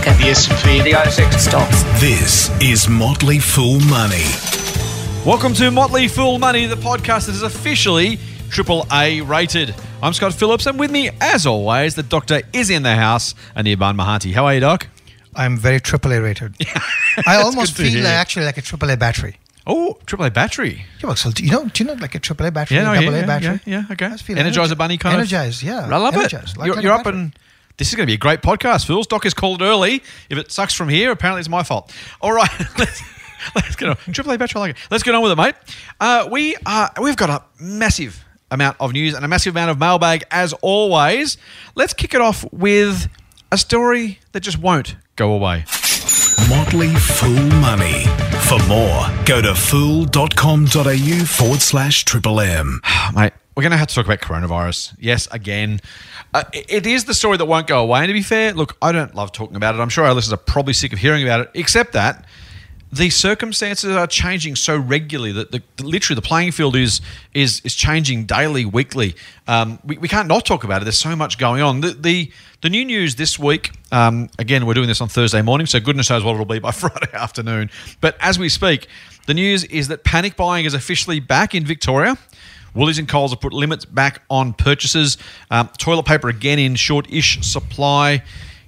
market. The S&P, The ASX Stocks. This is Motley Fool Money. Welcome to Motley Fool Money, the podcast that is officially triple A rated. I'm Scott Phillips, and with me, as always, the doctor is in the house, Anirban Mahanti. How are you, Doc? I'm very AAA rated. I almost feel hear. actually like a AAA battery. Oh, triple A battery. Yeah, well, so do you know? Do you know like a AAA battery? Yeah, no, double yeah, A yeah, battery. yeah, yeah, okay. I just feel Energizer energi- Bunny kind energized, of. Energize, yeah. I love energized, it. like you're kind you're up battery. and. This is going to be a great podcast, Fools. Doc has called early. If it sucks from here, apparently it's my fault. All right, let's, let's get on. Triple A like. Let's get on with it, mate. Uh, we are, we've got a massive amount of news and a massive amount of mailbag, as always. Let's kick it off with a story that just won't go away. Motley Fool Money. For more, go to fool.com.au forward slash triple M. mate, we're going to have to talk about coronavirus. Yes, again. Uh, it- is the story that won't go away. And to be fair, look, I don't love talking about it. I'm sure our listeners are probably sick of hearing about it, except that the circumstances are changing so regularly that the, literally the playing field is is is changing daily, weekly. Um, we, we can't not talk about it. There's so much going on. The the, the new news this week. Um, again, we're doing this on Thursday morning, so goodness knows what it'll be by Friday afternoon. But as we speak, the news is that panic buying is officially back in Victoria. Woolies and Coles have put limits back on purchases. Um, toilet paper again in short-ish supply.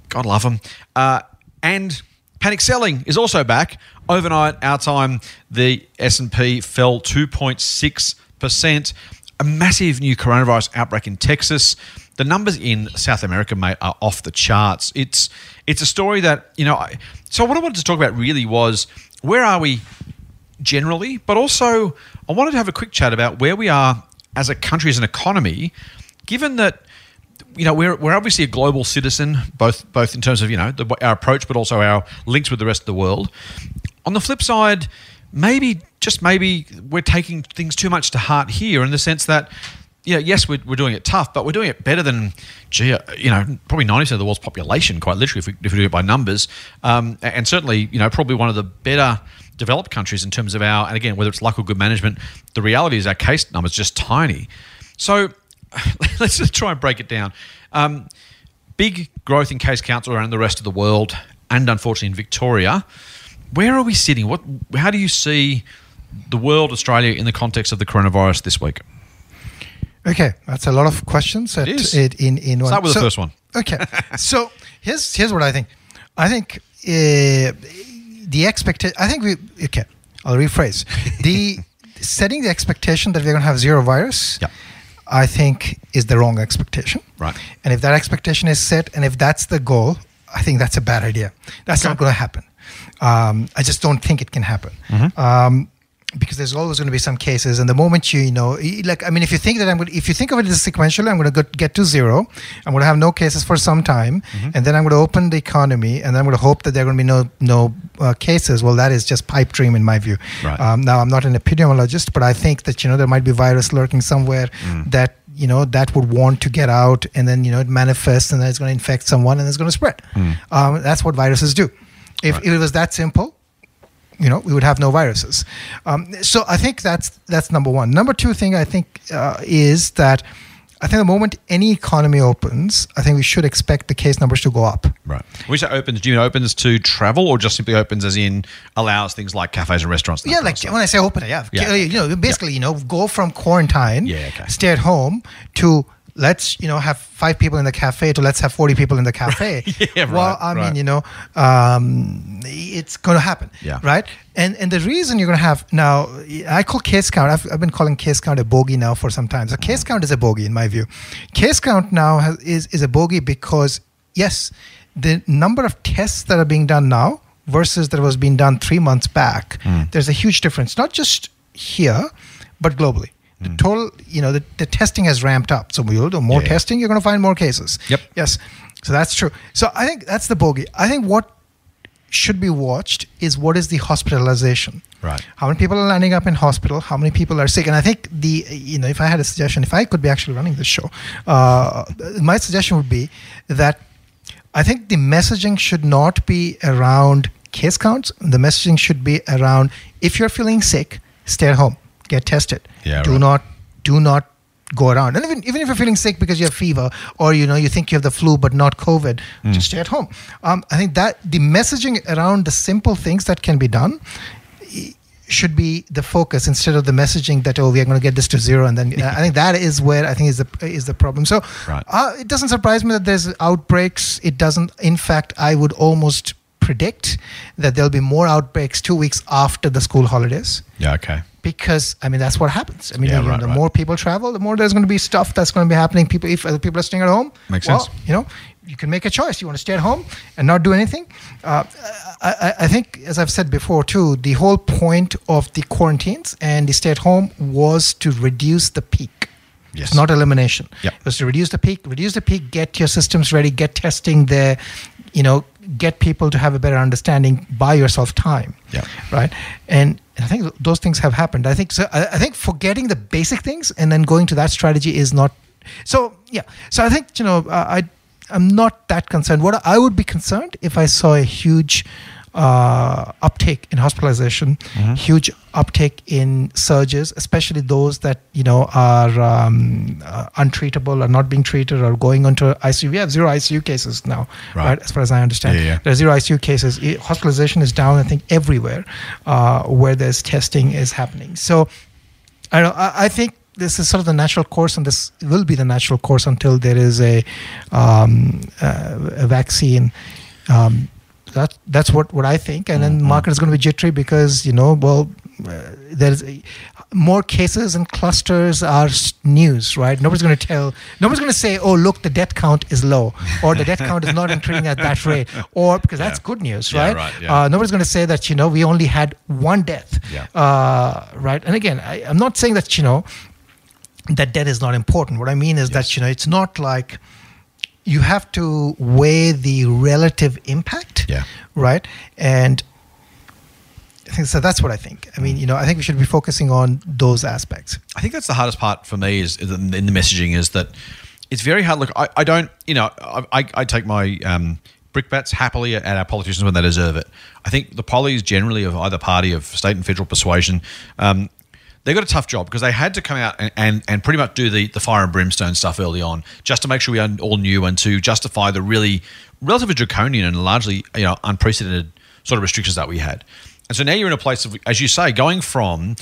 God love them. Uh, and panic selling is also back. Overnight, our time, the S&P fell 2.6%. A massive new coronavirus outbreak in Texas. The numbers in South America, mate, are off the charts. It's it's a story that you know. I, so what I wanted to talk about really was where are we generally, but also I wanted to have a quick chat about where we are as a country, as an economy, given that you know we're, we're obviously a global citizen, both both in terms of you know the, our approach, but also our links with the rest of the world. On the flip side, maybe just maybe we're taking things too much to heart here, in the sense that. Yeah, yes, we're, we're doing it tough, but we're doing it better than, gee, uh, you know, probably 90% of the world's population, quite literally, if we, if we do it by numbers. Um, and certainly, you know, probably one of the better developed countries in terms of our, and again, whether it's luck or good management, the reality is our case numbers just tiny. So let's just try and break it down. Um, big growth in case counts around the rest of the world, and unfortunately in Victoria. Where are we sitting? What? How do you see the world, Australia, in the context of the coronavirus this week? Okay, that's a lot of questions. At, is. it- in in one. Start with the first one. Okay, so here's here's what I think. I think uh, the expectation. I think we. Okay, I'll rephrase. The setting the expectation that we're going to have zero virus. Yeah. I think is the wrong expectation. Right. And if that expectation is set, and if that's the goal, I think that's a bad idea. That's not going to happen. Um, I just don't think it can happen. Mm-hmm. Um, because there's always going to be some cases, and the moment you, you know, like, I mean, if you think that I'm going, to, if you think of it as sequentially, I'm going to get to zero. I'm going to have no cases for some time, Mm-hmm. and then I'm going to open the economy, and I'm going to hope that there are going to be no no uh, cases. Well, that is just pipe dream in my view. Right. Um, now, I'm not an epidemiologist, but I think that you know there might be virus lurking somewhere Mm. that you know that would want to get out, and then you know it manifests, and then it's going to infect someone, and it's going to spread. Um, that's what viruses do. If, if it was that simple, you know, we would have no viruses. Um, so I think that's that's number one. Number two thing I think uh, is that I think the moment any economy opens, I think we should expect the case numbers to go up. Right. When you say opens, do you mean opens to travel, or just simply opens as in allows things like cafes and restaurants? and Yeah, like when I say open, yeah, Yeah. you know, basically, you know, go from quarantine, Yeah, okay. stay at home, to let's you know have five people in the cafe to let's have forty people in the cafe. Yeah, well, right, I right. mean, you know, um, it's going to happen. Yeah. Right. And and the reason you're going to have now, I call case count. I've, I've been calling case count a bogey now for some time. So case count is a bogey in my view. Case count now has, is is a bogey because yes, the number of tests that are being done now versus that was being done three months back, Mm. there's a huge difference. Not just here, but globally. The Mm. total, you know, the, the testing has ramped up. So we'll do more Yeah, testing, you're going to find more cases. Yep. Yes. So that's true. So I think that's the bogey. I think what should be watched is what is the hospitalization. Right. How many people are landing up in hospital? How many people are sick? And I think the you know if I had a suggestion, if I could be actually running this show, uh, my suggestion would be that I think the messaging should not be around case counts. The messaging should be around if you're feeling sick, stay at home, get tested. Yeah, do right. not do not go around. And even even if you're feeling sick because you have fever or you know you think you have the flu but not COVID, just stay at home. Um, I think that the messaging around the simple things that can be done should be the focus instead of the messaging that oh we are going to get this to zero and then I think that is where I think is the is the problem. So Right. uh, it doesn't surprise me that there's outbreaks. It doesn't. In fact, I would almost predict that there'll be more outbreaks two weeks after the school holidays Yeah. Okay. Because I mean that's what happens. I mean, Yeah, you know, right, the right. more people travel, the more there's going to be stuff that's going to be happening. People, if other people are staying at home, Makes well, sense. You know, you can make a choice. You want to stay at home and not do anything. Uh, I, I- think, as I've said before too, the whole point of the quarantines and the stay at home was to reduce the peak. Yes. It's not elimination. Yep. It was to reduce the peak, reduce the peak, get your systems ready, get testing there, you know, get people to have a better understanding, buy yourself time. Yeah. Right. And I think those things have happened. I think so. I, I think forgetting the basic things and then going to that strategy is not. So yeah. So I think you know I I'm not that concerned. What I would be concerned if I saw a huge uh, uptake in hospitalization, huge uptake in surges, especially those that you know are um, uh, untreatable, are not being treated, or going onto ICU. We have zero ICU cases now, Right. right? As far as I understand, Yeah, yeah. there are zero ICU cases. Hospitalization is down, I think, everywhere uh, where there's testing is happening. So I, don't know, I, I think this is sort of the natural course, and this will be the natural course until there is a, um, uh, a vaccine. Um, that, that's what, what I think. And then the market is going to be jittery because, you know, well, uh, there's a, more cases and clusters are news, right? Nobody's going to tell, nobody's going to say, oh, look, the death count is low, or the death count is not increasing at that rate, or because that's Yeah. good news, Yeah, right? right, yeah. Uh, nobody's going to say that, you know, we only had one death, Yeah. uh, right? And again, I, I'm not saying that, you know, that death is not important. What I mean is Yes. that, you know, it's not like you have to weigh the relative impact, Yeah. right? And I think so. That's what I think. I mean, you know, I think we should be focusing on those aspects. I think that's the hardest part for me is, in the messaging is that it's very hard. Look, I, I don't, you know, I, I, I take my um, brickbats happily at our politicians when they deserve it. I think the pollies generally of either party of state and federal persuasion, um, they got a tough job because they had to come out and, and, and pretty much do the, the fire and brimstone stuff early on just to make sure we all knew and to justify the really relatively draconian and largely you know unprecedented sort of restrictions that we had. And so now you're in a place of, as you say, going from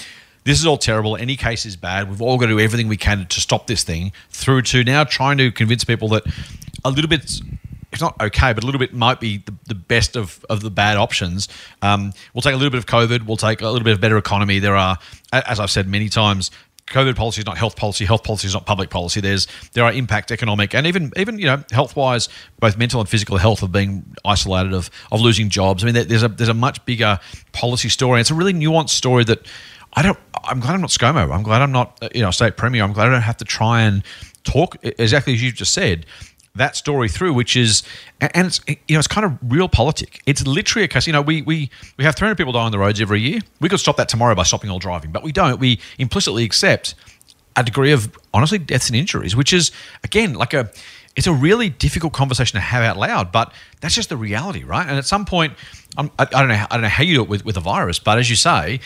this is all terrible, any case is bad, we've all got to do everything we can to stop this thing, through to now trying to convince people that a little bit, if not okay, but a little bit might be the, the best of, of the bad options. Um, we'll take a little bit of COVID, we'll take a little bit of better economy. There are, as I've said many times, COVID policy is not health policy. Health policy is not public policy. There's there are impact economic and even even you know health wise, both mental and physical health of being isolated of of losing jobs. I mean, there's a there's a much bigger policy story. It's a really nuanced story that I don't. I'm glad I'm not ScoMo. I'm glad I'm not uh, you know state premier. I'm glad I don't have to try and talk exactly as you just said that story through, which is, and it's you know it's kind of realpolitik. It's literally a case. You know, we we we have 300 people die on the roads every year. We could stop that tomorrow by stopping all driving, but we don't. We implicitly accept a degree of honestly deaths and injuries, which is again like a. It's a really difficult conversation to have out loud, but that's just the reality, right? And at some point, I, I don't know. I don't know how you do it with, with a virus, but as you say,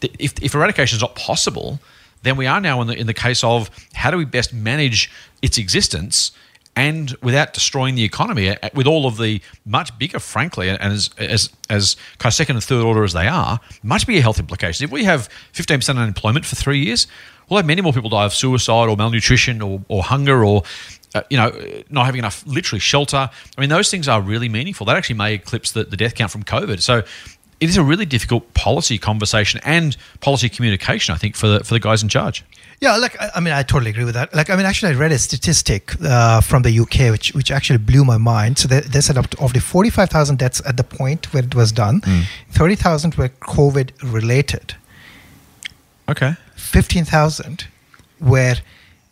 if, if eradication is not possible, then we are now in the in the case of how do we best manage its existence and without destroying the economy uh, with all of the much bigger frankly and as as as kind of second and third order as they are much bigger health implications if we have 15% unemployment for 3 years we'll have many more people die of suicide or malnutrition or, or hunger or uh, you know, not having enough literally shelter. I mean, those things are really meaningful. That actually may eclipse the, the death count from COVID. So it is a really difficult policy conversation and policy communication, I think, for the, for the guys in charge. Yeah, like I I mean, I totally agree with that. Like, I mean, actually, I read a statistic uh, from the UK, which which actually blew my mind. So they, they said up to, of the forty five thousand deaths at the point where it was done, thirty thousand were COVID related, Okay. fifteen thousand were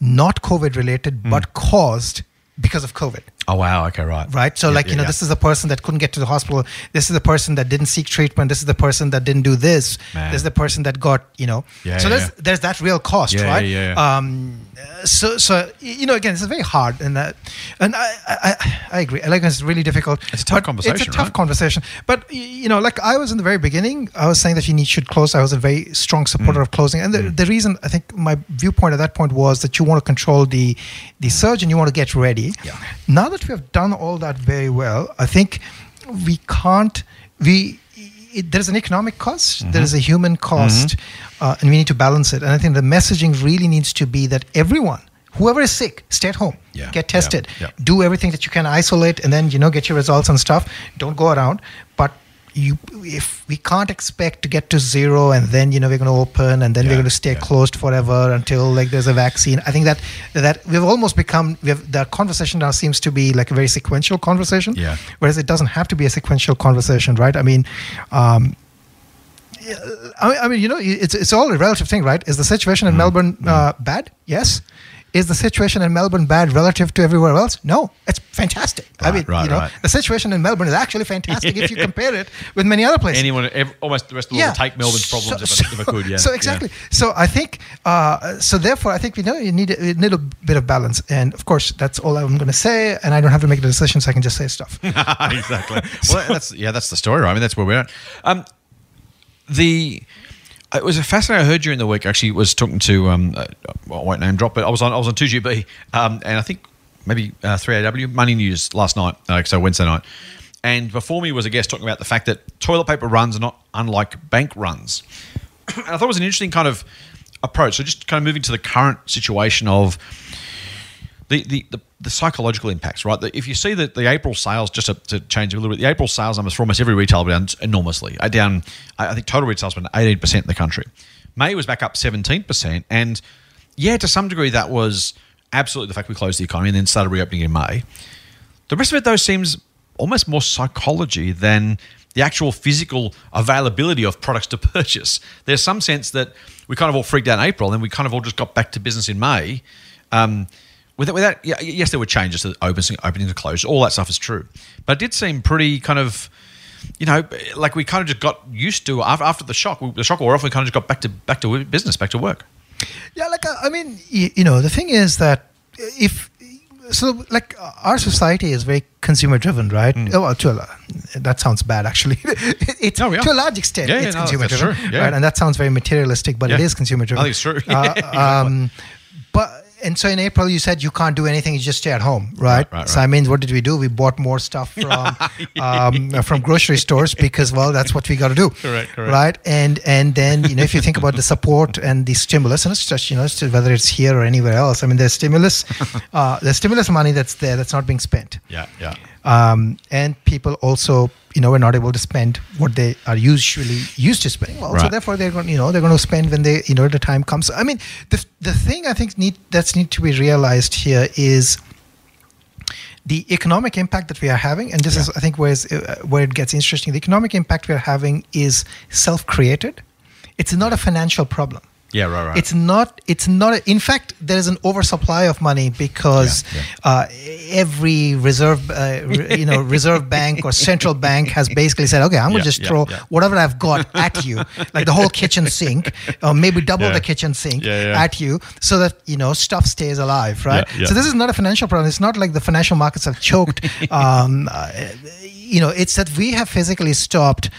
not COVID related but caused because of COVID. Oh wow. Okay. Right. right? So, Yeah, like, yeah, you know, yeah. this is the person that couldn't get to the hospital. This is the person that didn't seek treatment. This is the person that didn't do this. Man. This is the person that got, you know. Yeah, so there's there's that real cost, right? yeah, yeah. Um, so so you know, again, it's very hard, and uh, and I, I I- I agree. I like, it's really difficult. It's a tough conversation, It's a tough right? conversation. But you know, like I was in the very beginning, I was saying that you need should close. I was a very strong supporter Mm. of closing, and the, the reason I think my viewpoint at that point was that you want to control the the surge and you want to get ready. Yeah. Now that we have done all that very well, I think we can't. We it, there's an economic cost, Mm-hmm. there is a human cost, uh, and we need to balance it. And I think the messaging really needs to be that everyone, whoever is sick, stay at home, Yeah, get yeah, tested, yeah. do everything that you can, isolate, and then you know get your results and stuff. Don't go around, but. You, if we can't expect to get to zero and then you know we're going to open and then Yeah, we're going to stay yeah. closed forever until like there's a vaccine. I think that that we've almost become we have that conversation now seems to be like a very sequential conversation. Yeah. Whereas it doesn't have to be a sequential conversation, right? I mean, um, I mean, you know, it's it's all a relative thing, right? Is the situation Mm-hmm. in Melbourne uh, bad? Yes. Is the situation in Melbourne bad relative to everywhere else? No, it's fantastic. I mean, right, you know, right. the situation in Melbourne is actually fantastic if you compare it with many other places Anyone, ev almost the rest of the world would take Melbourne's problems if, I, if I could. Yeah. so yeah. exactly. So I think. Uh, so therefore, I think we know you need a, a little bit of balance, and of course, that's all I'm going to say, and I don't have to make the decision, so I can just say stuff. exactly. Well, that's yeah, that's the story. Right? I mean, that's where we're at. Um, the it was a fascinating. I heard during the week. Actually, was talking to um, uh, well, I won't name drop, but I was on I was on two GB, um, and I think maybe uh, three AW Money News last night. Uh, so Wednesday night. And before me was a guest talking about the fact that toilet paper runs are not unlike bank runs. and I thought it was an interesting kind of approach. So just kind of moving to the current situation of the, the, the, the psychological impacts, right? If you see that the April sales, just to, to change a little bit, the April sales numbers for almost every retailer down enormously. Uh, Down, I I think total retail spent 18% in the country. May was back up 17%. And yeah, to some degree, that was absolutely the fact we closed the economy and then started reopening in May. The rest of it, though, seems almost more psychology than the actual physical availability of products to purchase. There's some sense that we kind of all freaked out in April, and we kind of all just got back to business in May. Um, without, without, yeah, yes, there were changes to opening, opening to close. All that stuff is true, but it did seem pretty kind of, you know, like we kind of just got used to after, after the shock. The shock wore off. We kind of just got back to back to business, back to work. Yeah, like uh, I mean, you, you know, the thing is that if so, like our society is very consumer driven, right? Oh, well, to a, that sounds bad, actually. it's. No, to a large extent, Yeah, yeah, it's no, consumer that's driven. Yeah. right? And that sounds very materialistic, but it Yeah. is consumer driven. I think it's true. Uh, um, and so in April, you said you can't do anything; you just stay at home, right? Right, right, So I mean, what did we do? We bought more stuff from um, from grocery stores because, well, that's what we got to do, Correct, correct. right? And and then you know, if you think about the support and the stimulus, and it's just you know, it's whether it's here or anywhere else. I mean, there's stimulus, uh, there's stimulus money that's there that's not being spent Yeah, yeah. Um, and people also you know are not able to spend what they are usually used to spending. Well so therefore they're going you know they're going to spend when they you know the time comes. I mean the the thing i think need that's need to be realized here is the economic impact that we are having and this is i think where, is, uh, where it gets interesting. The economic impact we are having is self-created. It's not a financial problem Yeah, right, right. it's not. It's not. A, in fact, there is an oversupply of money because Yeah, Uh, every reserve, uh, re- you know, reserve bank or central bank has basically said, "Okay, I'm Yeah, gonna just yeah, throw yeah. whatever I've got at you, like the whole kitchen sink, or maybe double Yeah. the kitchen sink Yeah, yeah. at you, so that you know stuff stays alive, right? Yeah, yeah. So this is not a financial problem. It's not like the financial markets have choked. um, uh, you know, it's that we have physically stopped.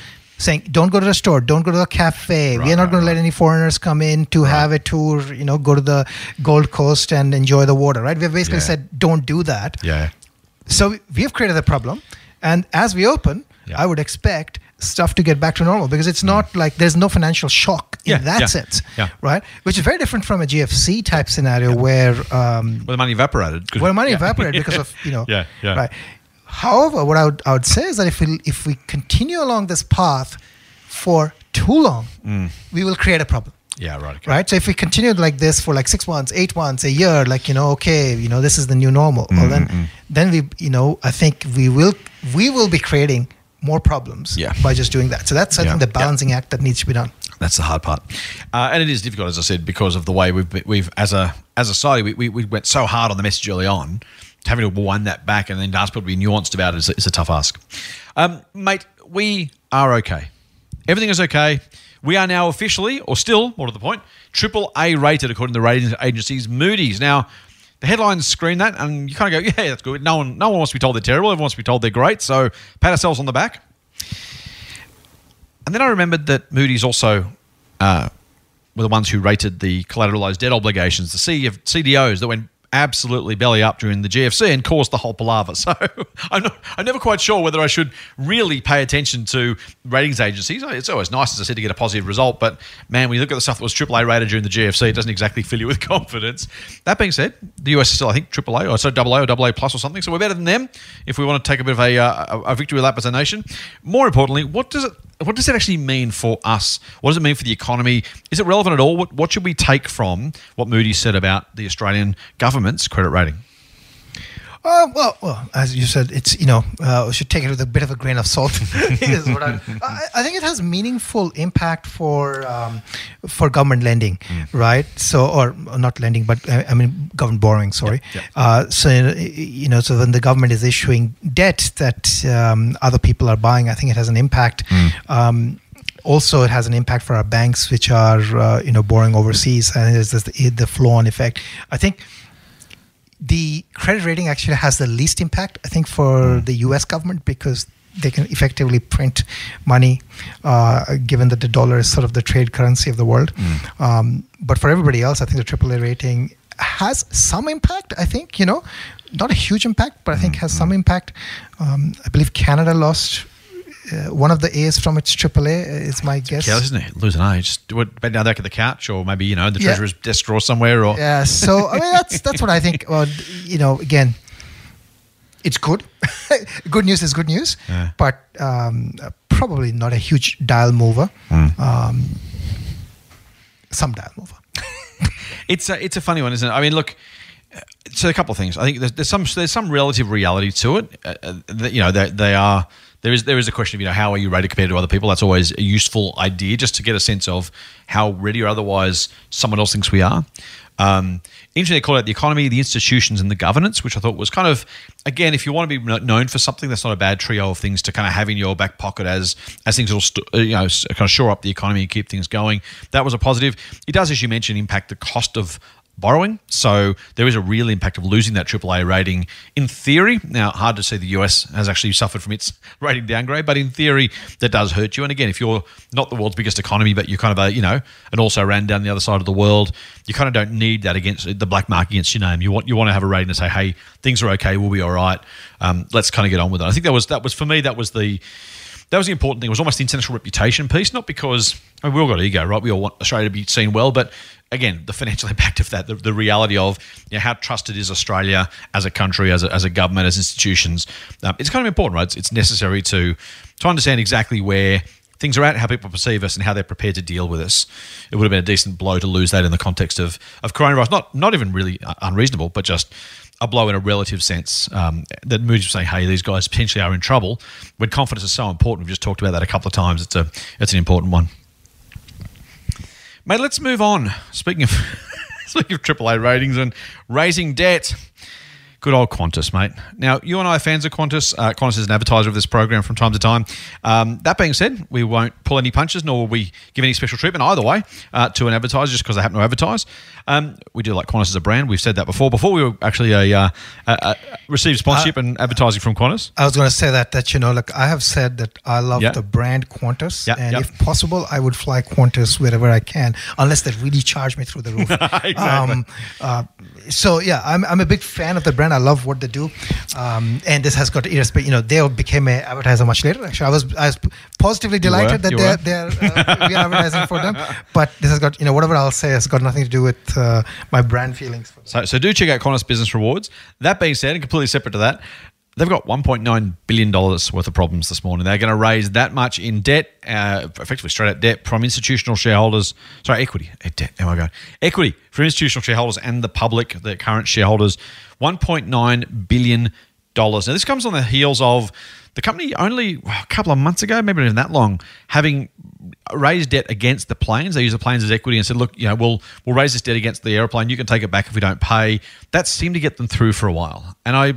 Saying, don't go to the store, don't go to the cafe. Right, we are not right, going to let any foreigners come in to have a tour, you know, go to the Gold Coast and enjoy the water, right? We've basically Yeah. said, don't do that. yeah. So we have created a problem. And as we open, Yeah. Mm. I would expect stuff to get back to normal because it's not like there's no financial shock in Yeah, that yeah, sense, yeah. right? Which is very different from a GFC type scenario where um, Well, the money evaporated. where money yeah. evaporated because of you know Yeah, yeah. right however what I would, I would say is that if we if we continue along this path for too long we will create a problem Yeah, right. Okay. right so if we continue like this for like six months eight months a year like you know okay you know this is the new normal then Mm-hmm. then we you know i think we will we will be creating more problems Yeah. by just doing that so that's i Yeah, think the yeah. balancing act that needs to be done That's the hard part, uh, and it is difficult, as I said, because of the way we've we've as a as a society we, we, we went so hard on the message early on having to wind that back and then ask people to be nuanced about it is, is a tough ask. Um, mate, we are okay. Everything is okay. We are now officially, or still, more to the point, triple A rated according to the ratings agencies Moody's. Now, the headlines screen that, and you kind of go, "Yeah, that's good." No one, no one wants to be told they're terrible. Everyone wants to be told they're great. So, pat ourselves on the back. And then I remembered that Moody's also uh, were the ones who rated the collateralized debt obligations, the CDOs that went absolutely belly up during the GFC and caused the whole palaver. So I'm, not, I'm never quite sure whether I should really pay attention to ratings agencies. It's always nice, as I said, to get a positive result. But man, when you look at the stuff that was AAA rated during the GFC, it doesn't exactly fill you with confidence. That being said, the US is still, I think, AAA or so AA or AA plus or something. So we're better than them if we want to take a bit of a, uh, a victory lap as a nation. More importantly, what does it what does it actually mean for us? What does it mean for the economy? Is it relevant at all? What, what should we take from what Moody's said about the Australian government's credit rating? Uh, well, well, as you said, it's you know uh, we should take it with a bit of a grain of salt. is what I, I, I, think it has meaningful impact for um, for government lending, mm. right? So, or not lending, but uh, I mean government borrowing. Sorry. Uh, so you know, so when the government is issuing debt that um, other people are buying, I think it has an impact. Mm. Um, also, it has an impact for our banks, which are uh, you know borrowing overseas, and there's the, the flow-on effect. I think the credit rating actually has the least impact, I think, for hmm. the U.S. government because they can effectively print money, uh, given that the dollar is sort of the trade currency of the world. Mm. Um, but for everybody else, I think the AAA rating has some impact. I think you know, not a huge impact, but I think mm. has some hmm. impact. Um, I believe Canada lost uh, one of the A's from its AAA is my guess. Yeah, isn't it? Losing eye. Just bend down there at the couch, or maybe you know the treasurer's yeah. desk drawer somewhere, or yeah. So I mean, that's that's what I think. Well, you know, again, it's good. good news is good news, yeah. but um, probably not a huge dial mover. Mm. Um, some dial mover. it's a it's a funny one, isn't it? I mean, look so a couple of things. I think there's, there's some there's some relative reality to it. Uh, uh that, you know, they, they are there is there is a question of you know how are you rated compared to other people. That's always a useful idea just to get a sense of how ready or otherwise someone else thinks we are. Um, interesting, they call it the economy, the institutions, and the governance, which I thought was kind of, again, if you want to be known for something, that's not a bad trio of things to kind of have in your back pocket as as things will, st- you know, kind of shore up the economy and keep things going. That was a positive. It does, as you mentioned, impact the cost of borrowing. So there is a real impact of losing that AAA rating in theory. Now, hard to see the US has actually suffered from its rating downgrade, but in theory, that does hurt you. And again, if you're not the world's biggest economy, but you're kind of a, you know, and also ran down the other side of the world, you kind of don't need that against the black mark against your name. You want you want to have a rating to say, hey, things are okay, we'll be all right. Um, let's kind of get on with it. I think that was that was for me that was the that was the important thing. It was almost the international reputation piece, not because I mean, we all got ego, right? We all want Australia to be seen well, but again, the financial impact of that, the, the reality of you know, how trusted is Australia as a country, as a, as a government, as institutions. Um, it's kind of important, right? It's, it's necessary to to understand exactly where things are at, how people perceive us, and how they're prepared to deal with us. It would have been a decent blow to lose that in the context of of coronavirus. Not not even really unreasonable, but just a blow in a relative sense. Um, that Moody's saying, "Hey, these guys potentially are in trouble." When confidence is so important, we've just talked about that a couple of times. It's a it's an important one. Mate, let's move on. Speaking of speaking of AAA ratings and raising debt. Good old Qantas, mate. Now, you and I are fans of Qantas. Uh, Qantas is an advertiser of this program from time to time. Um, that being said, we won't pull any punches, nor will we give any special treatment either way uh, to an advertiser just because they happen to advertise. Um, we do like Qantas as a brand. We've said that before. Before we were actually a, uh, a, a received sponsorship uh, and advertising from Qantas. I was going to say that that you know, like I have said that I love the brand Qantas, and if possible, I would fly Qantas wherever I can, unless they really charge me through the roof. exactly. Um, uh, so yeah, I'm, I'm a big fan of the brand. I love what they do, um, and this has got irrespective. You know, they became an advertiser much later. Actually, I was I was positively delighted that they're they're uh, we are advertising for them. But this has got you know whatever I'll say has got nothing to do with uh, my brand feelings. So so do check out Qantas Business Rewards. That being said, and completely separate to that, They've got $1.9 billion worth of problems this morning. They're going to raise that much in debt, uh, effectively straight out debt from institutional shareholders. Sorry, equity. Uh, debt. There I go. Equity from institutional shareholders and the public, the current shareholders. $1.9 billion. Now this comes on the heels of the company only a couple of months ago, maybe not even that long, having raised debt against the planes. They used the planes as equity and said, "Look, you know, we'll we'll raise this debt against the airplane. You can take it back if we don't pay." That seemed to get them through for a while. And I,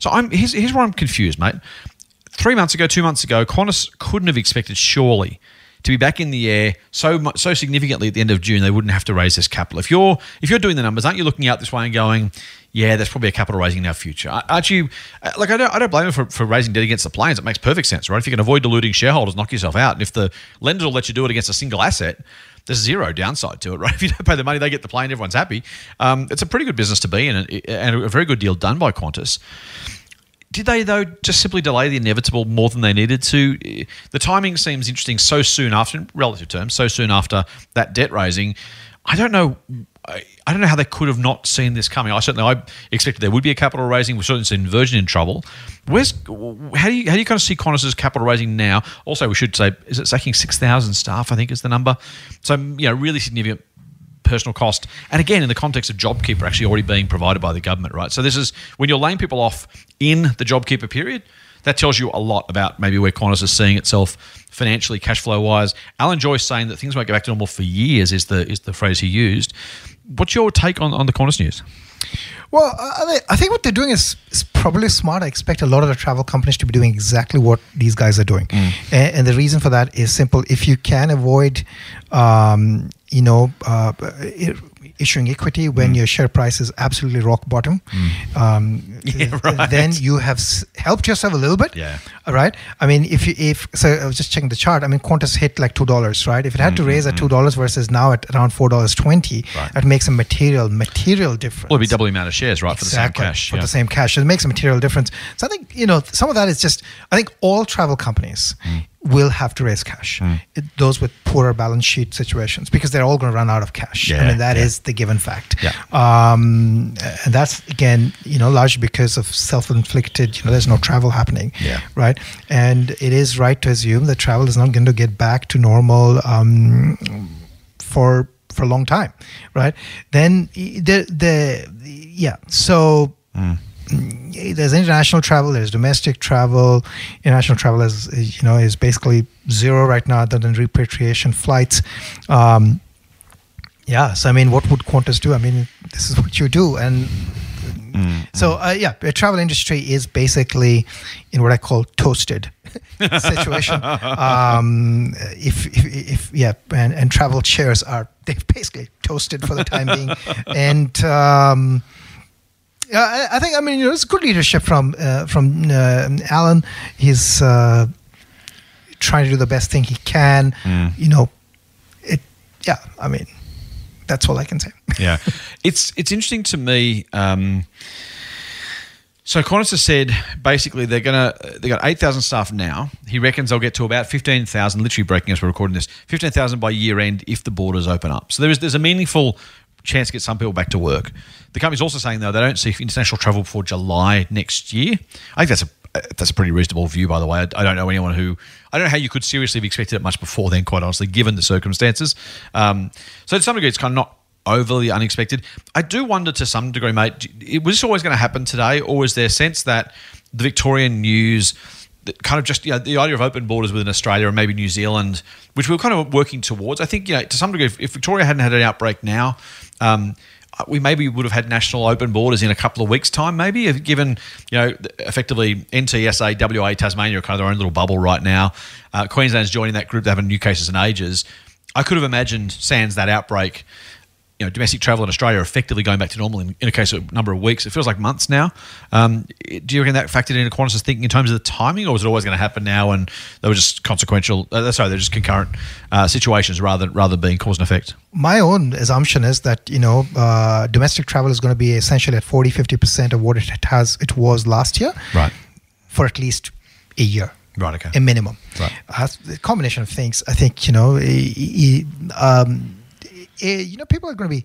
so I'm here's here's where I'm confused, mate. Three months ago, two months ago, Qantas couldn't have expected surely to be back in the air so so significantly at the end of June, they wouldn't have to raise this capital. If you're if you're doing the numbers, aren't you looking out this way and going, yeah, there's probably a capital raising in our future. Aren't you? uh, Like I don't, I don't blame them for, for raising debt against the planes. It makes perfect sense, right? If you can avoid diluting shareholders, knock yourself out. And if the lenders will let you do it against a single asset, there's zero downside to it, right? If you don't pay the money, they get the plane, everyone's happy. Um, it's a pretty good business to be in, and, a very good deal done by Qantas. Did they though just simply delay the inevitable more than they needed to? The timing seems interesting. So soon after, in relative terms, so soon after that debt raising, I don't know. I don't know how they could have not seen this coming. I certainly I expected there would be a capital raising. We've certainly seen Virgin in trouble. Where's how do you how do you kind of see Qantas's capital raising now? Also, we should say is it sacking six thousand staff? I think is the number. So you know, really significant personal cost. And again, in the context of JobKeeper actually already being provided by the government, right? So this is when you're laying people off in the JobKeeper period. That tells you a lot about maybe where Qantas is seeing itself financially, cash flow wise. Alan Joyce saying that things won't go back to normal for years is the is the phrase he used. What's your take on, on the Qantas news? Well, I, think what they're doing is, is probably smart. I expect a lot of the travel companies to be doing exactly what these guys are doing, and, and the reason for that is simple. If you can avoid, um, you know, uh, issuing equity when your share price is absolutely rock bottom, um, Yeah, right. then you have s- helped yourself a little bit. Yeah. All right. I mean, if you if so, I was just checking the chart. I mean, Qantas hit like two dollars, right? If it had to raise at two dollars versus now at around four dollars twenty, Mm-hmm. Right. that makes a material material difference Well, it'd be double the amount of shares, right, for the same cash. for yeah. the same cash. It makes a material difference. So I think you know some of that is just. I think all travel companies Mm. Will have to raise cash. It, those with poorer balance sheet situations because they're all going to run out of cash. I mean that is yeah. the given fact. Yeah. Um, and that's again, you know, largely because of self-inflicted. You know, there's no travel happening. Yeah. Right. And it is right to assume that travel is not going to get back to normal. Um, for for a long time, right? Then y- the the yeah. So mm, there's international travel, there's domestic travel. International travel is, you know is basically zero right now, other than repatriation flights. Um, yeah. So I mean, what would Qantas do? I mean, this is what you do, and so uh, yeah, the travel industry is basically in what I call toasted situation. Um, if, if, if yeah, and, and travel chairs are they've basically toasted for the time being, and. Um, yeah, I, I think I mean you know it's good leadership from uh, from uh, Alan. He's uh, trying to do the best thing he can. You know, it. Yeah, I mean, that's all I can say. yeah, it's it's interesting to me. Um, so Qantas has said basically they're gonna they got eight thousand staff now. He reckons they'll get to about fifteen thousand. Literally breaking as we're recording this, fifteen thousand by year end if the borders open up. So there is there's a meaningful chance to get some people back to work. The company's also saying though they don't see international travel before July next year. I think that's a that's a pretty reasonable view, by the way. I, I don't know anyone who I don't know how you could seriously have expected it much before then, quite honestly, given the circumstances. Um, so to some degree, it's kind of not overly unexpected. I do wonder to some degree, mate, was this always going to happen today, or was there a sense that the Victorian news, kind of just you know, the idea of open borders within Australia and maybe New Zealand, which we are kind of working towards? I think you know to some degree, if, if Victoria hadn't had an outbreak now. Um, we maybe would have had national open borders in a couple of weeks' time, maybe, given, you know, effectively NT, SA, WA, Tasmania are kind of their own little bubble right now. Uh, Queensland's joining that group, they haven't new cases in ages. I could have imagined, sans that outbreak, you know, domestic travel in Australia are effectively going back to normal in, in a case of a number of weeks. It feels like months now. Um, do you reckon that factored into Qantas' thinking in terms of the timing, or was it always going to happen now and they were just consequential? Uh, sorry, they're just concurrent uh, situations rather rather than being cause and effect? My own assumption is that you know uh, domestic travel is going to be essentially at 40 50 percent of what it has it was last year, Right. for at least a year. Right. Okay. a minimum. Right. Uh, the combination of things. I think you know, e- e- um, you know, people are going to be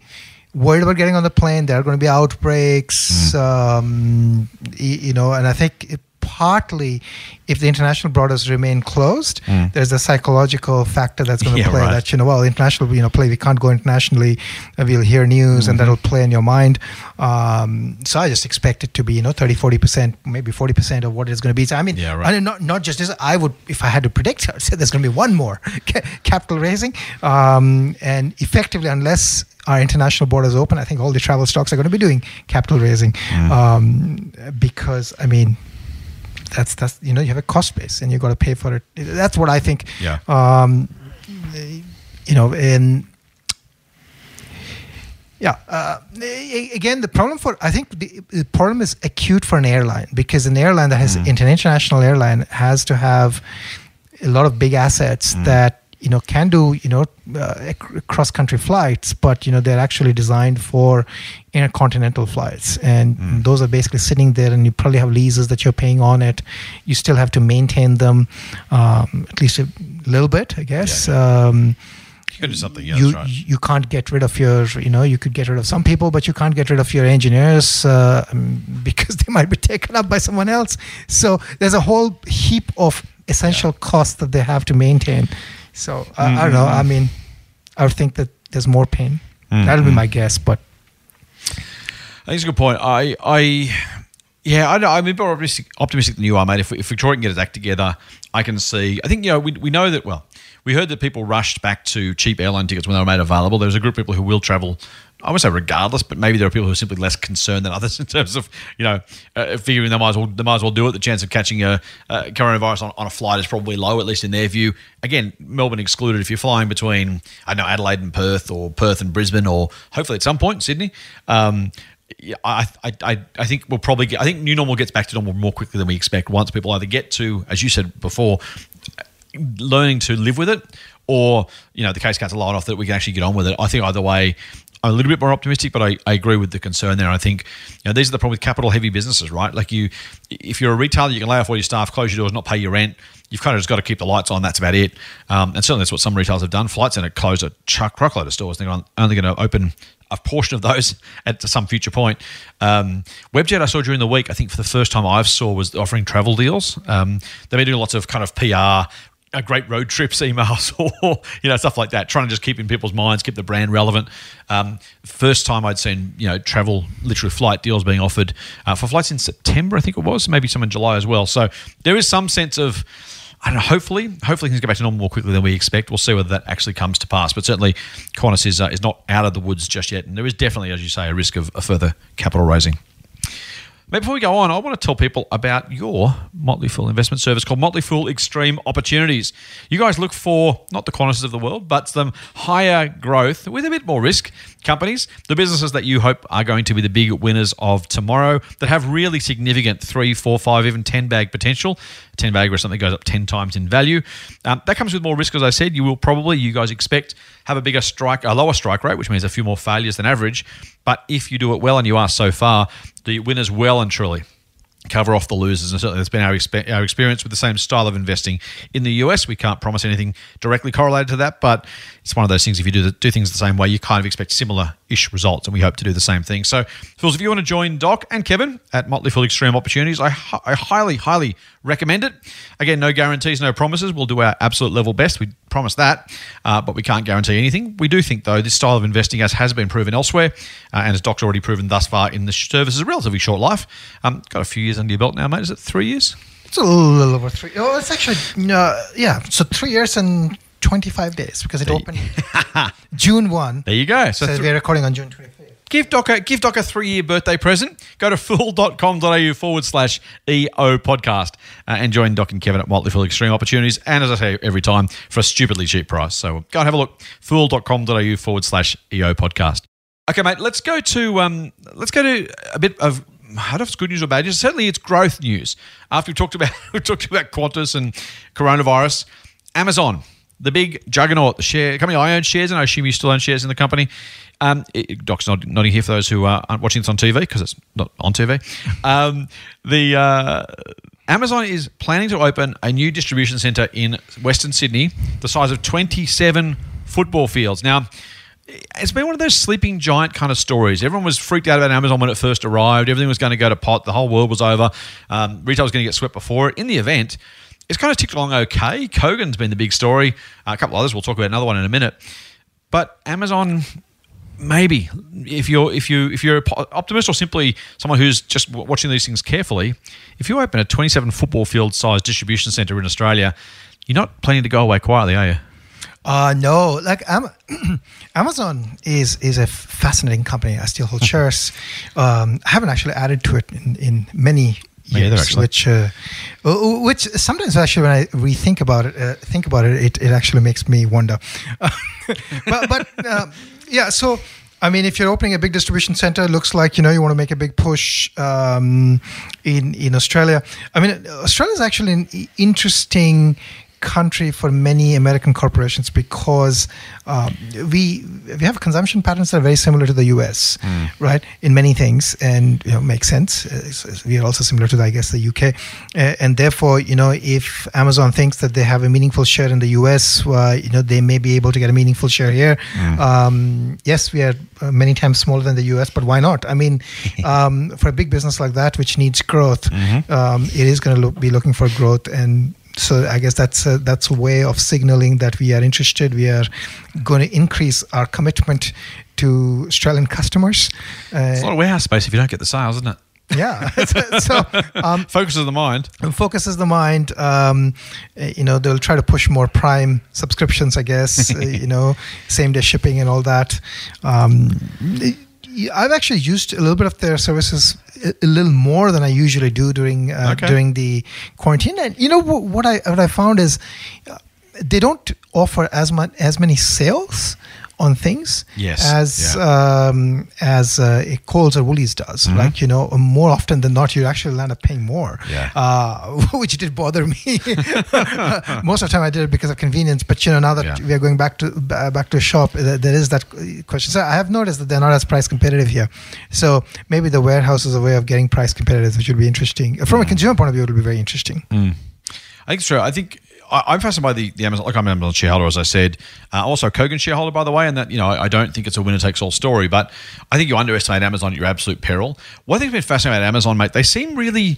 worried about getting on the plane. There are going to be outbreaks. Um, you know, and I think it partly if the international borders remain closed, there's a psychological factor that's going to Mm. Yeah, play right. that you know well international you know play we can't go internationally we'll hear news and Mm-hmm. that'll play in your mind um, so i just expect it to be you know 30 40% maybe 40% of what it's going to be so i mean Yeah, right. I mean, not, not just this i would if i had to predict i'd say there's going to be one more capital raising um, and effectively unless our international borders open i think all the travel stocks are going to be doing capital raising Mm. um, because i mean that's that's you know you have a cost base and you got to pay for it that's what i think Yeah. um, you know, and yeah. Uh, again, the problem for I think the, the problem is acute for an airline because an airline that has an international airline has to have a lot of big assets that you know can do you know uh, cross country flights, but you know they're actually designed for intercontinental flights, and those are basically sitting there, and you probably have leases that you're paying on it. You still have to maintain them um, at least a little bit, I guess. Um, You can do something. Yeah, you, right. you can't get rid of your you know you could get rid of some people but you can't get rid of your engineers uh, um, because they might be taken up by someone else so there's a whole heap of essential costs that they have to maintain so I I don't know Mm-hmm. i mean i would think that there's more pain Mm, that'll be my guess but I think it's a good point. I, I, yeah, I know. I'm a bit more optimistic, optimistic than you are, mate. If, if Victoria can get its act together, I can see. I think you know we, we know that. Well, we heard that people rushed back to cheap airline tickets when they were made available. There's a group of people who will travel. I would say regardless, but maybe there are people who are simply less concerned than others in terms of you know uh, figuring they might as well they might as well do it. The chance of catching a, a coronavirus on, on a flight is probably low, at least in their view. Again, Melbourne excluded. If you're flying between I don't know Adelaide and Perth, or Perth and Brisbane, or hopefully at some point Sydney. Um, I, I, I, think we'll probably get, I think new normal gets back to normal more quickly than we expect once people either get to, as you said before, learning to live with it or, you know, the case counts are low off that we can actually get on with it. I think either way, a little bit more optimistic, but I, I agree with the concern there. I think, you know, these are the problem with capital heavy businesses, right? Like you, if you're a retailer, you can lay off all your staff, close your doors, not pay your rent. You've kind of just got to keep the lights on. That's about it. Um, and certainly that's what some retailers have done. Flight Centre closed a chuck truckload of stores. They're only going to open a portion of those at some future point. Um, Webjet I saw during the week, I think for the first time I've saw was offering travel deals. Um, they've been doing lots of kind of PR, uh, great road trips emails or you know stuff like that, trying to just keep in people's minds, keep the brand relevant. Um, first time I'd seen you know travel literally flight deals being offered uh, for flights in September, I think it was, maybe some in July as well. So there is some sense of I don't know. Hopefully, hopefully things go back to normal more quickly than we expect. We'll see whether that actually comes to pass. But certainly, Qantas is uh, is not out of the woods just yet, and there is definitely, as you say, a risk of a further capital raising. Maybe before we go on, I want to tell people about your Motley Fool investment service called Motley Fool Extreme Opportunities. You guys look for not the Qantas of the world, but some higher growth with a bit more risk companies, the businesses that you hope are going to be the big winners of tomorrow that have really significant three, four, five, even 10 bag potential. 10 bag or something goes up 10 times in value. Um, that comes with more risk, as I said. You will probably, you guys expect, have a bigger strike, a lower strike rate, which means a few more failures than average. But if you do it well, and you are so far, the winners well and truly cover off the losers. And certainly that's been our, expe- our experience with the same style of investing in the US. We can't promise anything directly correlated to that, but it's one of those things. If you do, the, do things the same way, you kind of expect similar ish results, and we hope to do the same thing. So, Fools, if you want to join Doc and Kevin at Motley Fool Extreme Opportunities, I, I highly, highly recommend it. Again, no guarantees, no promises. We'll do our absolute level best. We promise that, uh, but we can't guarantee anything. We do think, though, this style of investing, as has been proven elsewhere, uh, and as Doc's already proven thus far in the service, is a relatively short life. Um, got a few years under your belt now, mate. Is it three years? it's a little over three. Oh, it's actually no, yeah. So three years and twenty five days because it opened June one. There you go. So, So th- we're recording on June twenty fifth. Give Doc a give Doc a three year birthday present. Go to fool.com.au forward slash EO podcast uh, and join Doc and Kevin at Motley Fool Extreme Opportunities. And as I say every time, for a stupidly cheap price. So go and have a look. Fool.com.au forward slash EO podcast. Okay, mate, let's go to um, let's go to a bit of I don't know if it's good news or bad news. Certainly, it's growth news. After we've talked about we talked about Qantas and coronavirus, Amazon, the big juggernaut, the share company I own shares, and I assume you still own shares in the company. Um, it, Doc's nod, here for those who uh, aren't watching this on TV because it's not on TV. Um, the uh, Amazon is planning to open a new distribution center in Western Sydney, the size of 27 football fields. Now, it's been one of those sleeping giant kind of stories. Everyone was freaked out about Amazon when it first arrived. Everything was going to go to pot. The whole world was over. Um, retail was going to get swept before it. In the event, it's kind of ticked along okay. Kogan's been the big story. Uh, a couple others. We'll talk about another one in a minute. But Amazon, maybe if you're if you if you're an optimist or simply someone who's just watching these things carefully, if you open a 27 football field size distribution center in Australia, you're not planning to go away quietly, are you? Uh, no, like Am- Amazon is is a fascinating company. I still hold shares. Um, I haven't actually added to it in, in many Me either, actually. which uh, uh, which sometimes actually when I rethink about it, uh, think about it, it, it actually makes me wonder. but but uh, yeah, so. I mean, if you're opening a big distribution center, it looks like you know you want to make a big push um, in in Australia. I mean, Australia is actually an interesting country for many American corporations because um, we we have consumption patterns that are very similar to the U.S. right in many things, and you know makes sense. Uh, we are also similar to, I guess, the U.K. Uh, and therefore, you know, if Amazon thinks that they have a meaningful share in the U.S., uh, you know, they may be able to get a meaningful share here. Um, yes, we are uh, many times smaller than the U.S., but why not? I mean, um, for a big business like that, which needs growth, um, it is going to look, be looking for growth and so I guess that's a, that's a way of signaling that we are interested. We are going to increase our commitment to Australian customers. It's a lot Uh, of warehouse space if you don't get the sales, isn't it? yeah. so, um, Focuses the mind. focuses the mind. Um, uh, you know, they'll try to push more Prime subscriptions. I guess. uh, you know, same day shipping and all that. Um, I've actually used a little bit of their services a, little more than I usually do during uh, Okay. during the quarantine. And you know what, what I what I found is uh, they don't offer as much as many sales on things Yes, as yeah. um, as uh, a Coles or Woolies does. Like you know, more often than not, you actually land up paying more. Yeah. Uh, which did bother me. Most of the time, I did it because of convenience. But you know, now that Yeah. we are going back to uh, back to a shop, there there is that uh, question. So I have noticed that they're not as price competitive here. So maybe the warehouse is a way of getting price competitive, which would be interesting from a consumer point of view. It would be very interesting. I think so. I think I, I'm fascinated by the, the Amazon. Like I'm an Amazon shareholder, as I said. Uh, also, a Kogan shareholder, by the way. And that you know, I, I don't think it's a winner takes all story. But I think you underestimate Amazon at your absolute peril. One thing's been fascinating about Amazon, mate. They seem really.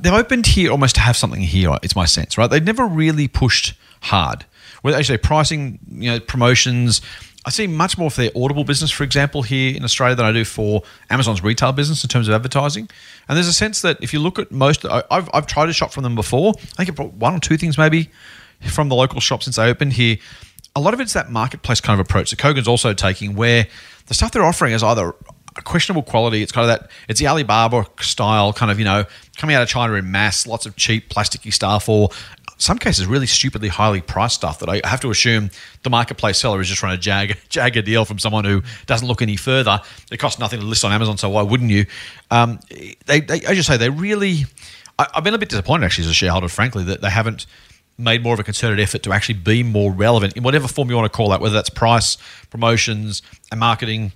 They've opened here almost to have something here. It's my sense, right? They've never really pushed hard. Whether actually pricing, you know, promotions. I see much more for their Audible business, for example, here in Australia than I do for Amazon's retail business in terms of advertising. And there's a sense that if you look at most, I- I've, I've tried to shop from them before. I think I bought one or two things maybe from the local shop since they opened here. A lot of it's that marketplace kind of approach that Kogan's also taking, where the stuff they're offering is either a questionable quality. It's kind of that. It's the Alibaba style, kind of you know, coming out of China in mass, lots of cheap plasticky stuff, or some cases really stupidly highly priced stuff that I have to assume the marketplace seller is just trying to jag jag a deal from someone who doesn't look any further. It costs nothing to list on Amazon, so why wouldn't you? Um, they, they, as you say, they really. I, I've been a bit disappointed actually as a shareholder, frankly, that they haven't made more of a concerted effort to actually be more relevant in whatever form you want to call that, whether that's price, promotions, and marketing.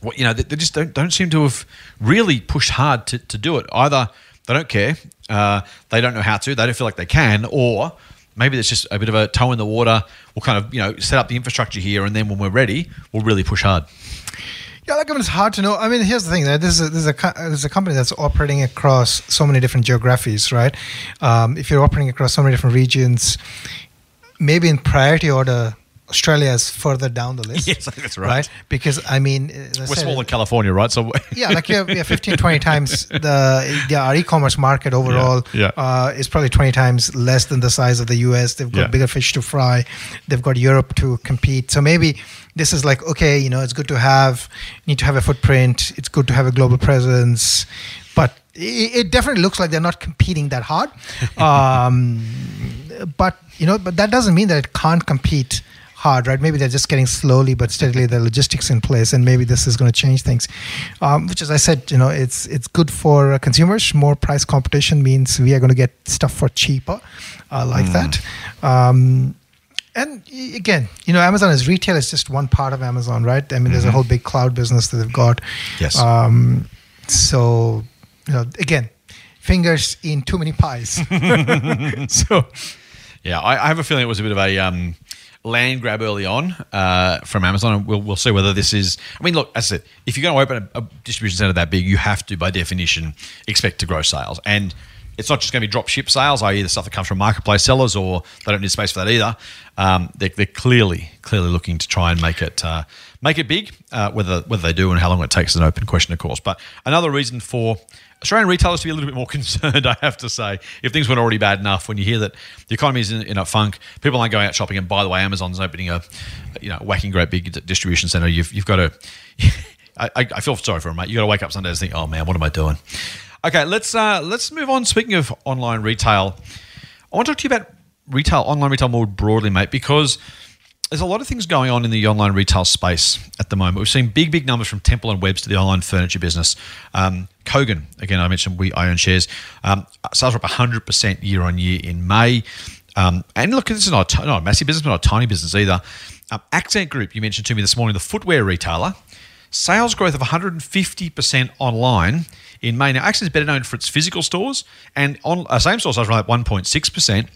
What you know, they, they just don't don't seem to have really pushed hard to, to do it. Either they don't care, uh, they don't know how to, they don't feel like they can, or maybe there's just a bit of a toe in the water. We'll kind of you know set up the infrastructure here, and then when we're ready, we'll really push hard. Yeah, like I mean, it's hard to know. I mean, here's the thing: right? this is a, this is a this is a company that's operating across so many different geographies, right? Um, if you're operating across so many different regions, maybe in priority order, Australia is further down the list. Yes, that's right. Because I mean, We're said, small in California, right? So yeah, like we have 15, 20 times the, the our e-commerce market overall yeah. Uh, is probably 20 times less than the size of the US. They've got Yeah. bigger fish to fry. They've got Europe to compete. So maybe this is like, okay, you know, it's good to have, need to have a footprint. It's good to have a global presence. But it, it definitely looks like they're not competing that hard. Um, but, you know, but that doesn't mean that it can't compete hard, right? Maybe they're just getting slowly but steadily the logistics in place, and maybe this is going to change things. Um, which, as I said, you know, it's it's good for uh, consumers. More price competition means we are going to get stuff for cheaper, uh, like that. Um, and again, you know, Amazon is retail is just one part of Amazon, right? I mean, there's a whole big cloud business that they've got. Yes. Um, so, you know, again, fingers in too many pies. so, Yeah, I, I have a feeling it was a bit of a um, land grab early on uh, from Amazon, and we'll, we'll see whether this is. I mean, look, as I said, if you're going to open a, a distribution center that big, you have to, by definition, expect to grow sales. And it's not just going to be drop ship sales, i.e., the stuff that comes from marketplace sellers, or they don't need space for that either. Um, they're, they're, clearly, clearly looking to try and make it uh, make it big. Uh, whether whether they do and how long it takes is an open question, of course. But another reason for Australian retailers to be a little bit more concerned, I have to say, if things weren't already bad enough. When you hear that the economy is in, in a funk, people aren't going out shopping. And by the way, Amazon's opening a, you know, whacking great big distribution center. You've, you've got to. I, I feel sorry for them, mate. You got to wake up Sunday and think, "Oh man, what am I doing?" Okay, let's uh, let's move on. Speaking of online retail, I want to talk to you about retail, online retail more broadly, mate, because there's a lot of things going on in the online retail space at the moment. We've seen big, big numbers from Temple and Webster, the online furniture business. Um, Kogan, again, I mentioned we own shares. Um, sales are up 100% year on year in May. Um, and look, this is not a, not a massive business, but not a tiny business either. Um, Accent Group, you mentioned to me this morning, the footwear retailer, sales growth of 150% online in May. Now, Accent is better known for its physical stores, and on uh, same store sales are like 1.6%.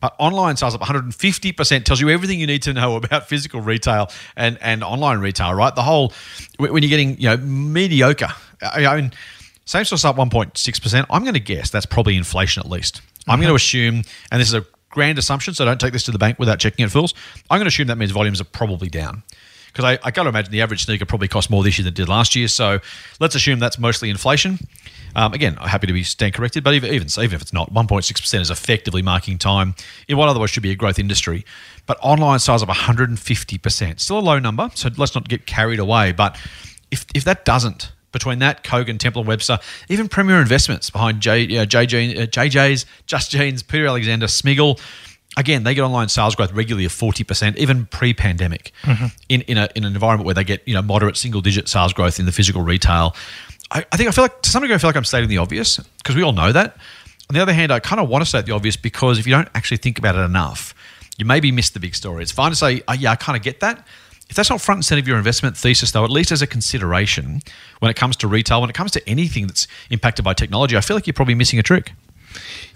But online sales up 150% tells you everything you need to know about physical retail and, and online retail, right? The whole, when you're getting, you know, mediocre. I mean, same store up 1.6%. I'm going to guess that's probably inflation at least. I'm going to mm-hmm. assume, and this is a grand assumption, so don't take this to the bank without checking it, fools. I'm going to assume that means volumes are probably down because I, I got to imagine the average sneaker probably cost more this year than it did last year. So let's assume that's mostly inflation. Um, again, happy to be stand corrected, but even even, even if it's not, 1.6% is effectively marking time in what otherwise should be a growth industry. But online sales of 150%, still a low number, so let's not get carried away. But if, if that doesn't, between that, Kogan, Temple and Webster, even Premier Investments behind J, uh, JJ, uh, JJ's, Just Jeans, Peter Alexander, Smiggle, again, they get online sales growth regularly of 40%, even pre-pandemic, mm-hmm. in, in, a, in an environment where they get you know moderate single-digit sales growth in the physical retail. I, I think I feel like to some degree I feel like I'm stating the obvious because we all know that. On the other hand, I kind of want to state the obvious because if you don't actually think about it enough, you maybe miss the big story. It's fine to say, oh, yeah, I kind of get that. If that's not front and center of your investment thesis, though, at least as a consideration when it comes to retail, when it comes to anything that's impacted by technology, I feel like you're probably missing a trick.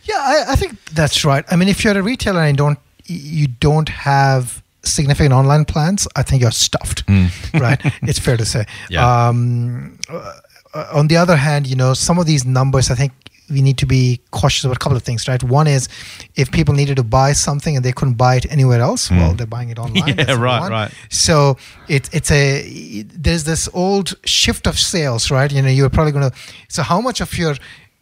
Yeah, I, I think that's right. I mean, if you're a retailer and don't you don't have significant online plans, I think you're stuffed, mm. right? it's fair to say. Yeah. Um, uh, on the other hand, you know, some of these numbers, I think we need to be cautious about a couple of things, right? One is if people needed to buy something and they couldn't buy it anywhere else, mm. well, they're buying it online. Yeah, right, one. right. So it, it's a there's this old shift of sales, right? You know, you're probably going to. So how much of your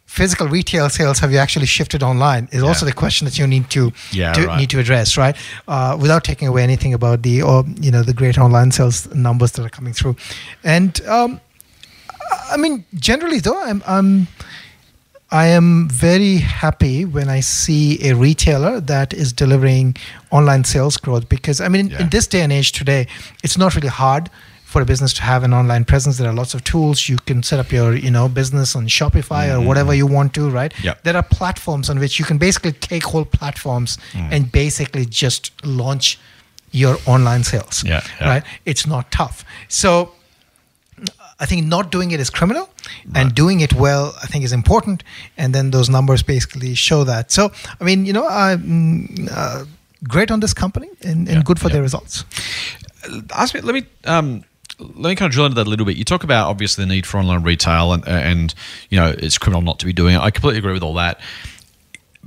physical retail sales have you actually shifted online is yeah. also the question that you need to, yeah, to right. need to address right uh, without taking away anything about the or you know the great online sales numbers that are coming through and um, I mean generally though I'm, I'm I am very happy when I see a retailer that is delivering online sales growth because I mean in, yeah. in this day and age today it's not really hard for a business to have an online presence. There are lots of tools. You can set up your, you know, business on Shopify mm-hmm. or whatever you want to, right? Yep. There are platforms on which you can basically take whole platforms mm. and basically just launch your online sales. Yeah, yeah. Right? It's not tough. So I think not doing it is criminal, right. and doing it well, I think, is important. And then those numbers basically show that. So, I mean, you know, I'm uh, great on this company and, and yeah, good for yeah. their results. Ask me. Let me um, let me kind of drill into that a little bit. You talk about obviously the need for online retail, and and you know it's criminal not to be doing it. I completely agree with all that.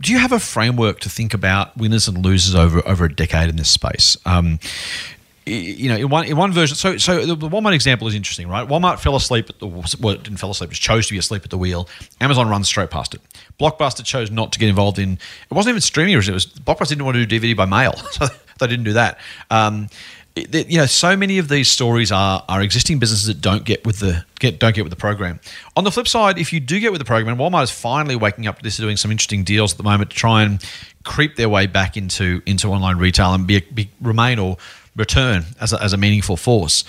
Do you have a framework to think about winners and losers over over a decade in this space? Um, you know, in one in one version. So, so the Walmart example is interesting, right? Walmart fell asleep at the well, didn't fell asleep, just chose to be asleep at the wheel. Amazon runs straight past it. Blockbuster chose not to get involved in. It wasn't even streaming; it was Blockbuster didn't want to do DVD by mail, so they didn't do that. Um, you know, so many of these stories are are existing businesses that don't get with the get don't get with the program. On the flip side, if you do get with the program, and Walmart is finally waking up to this, doing some interesting deals at the moment to try and creep their way back into into online retail and be, be remain or return as a, as a meaningful force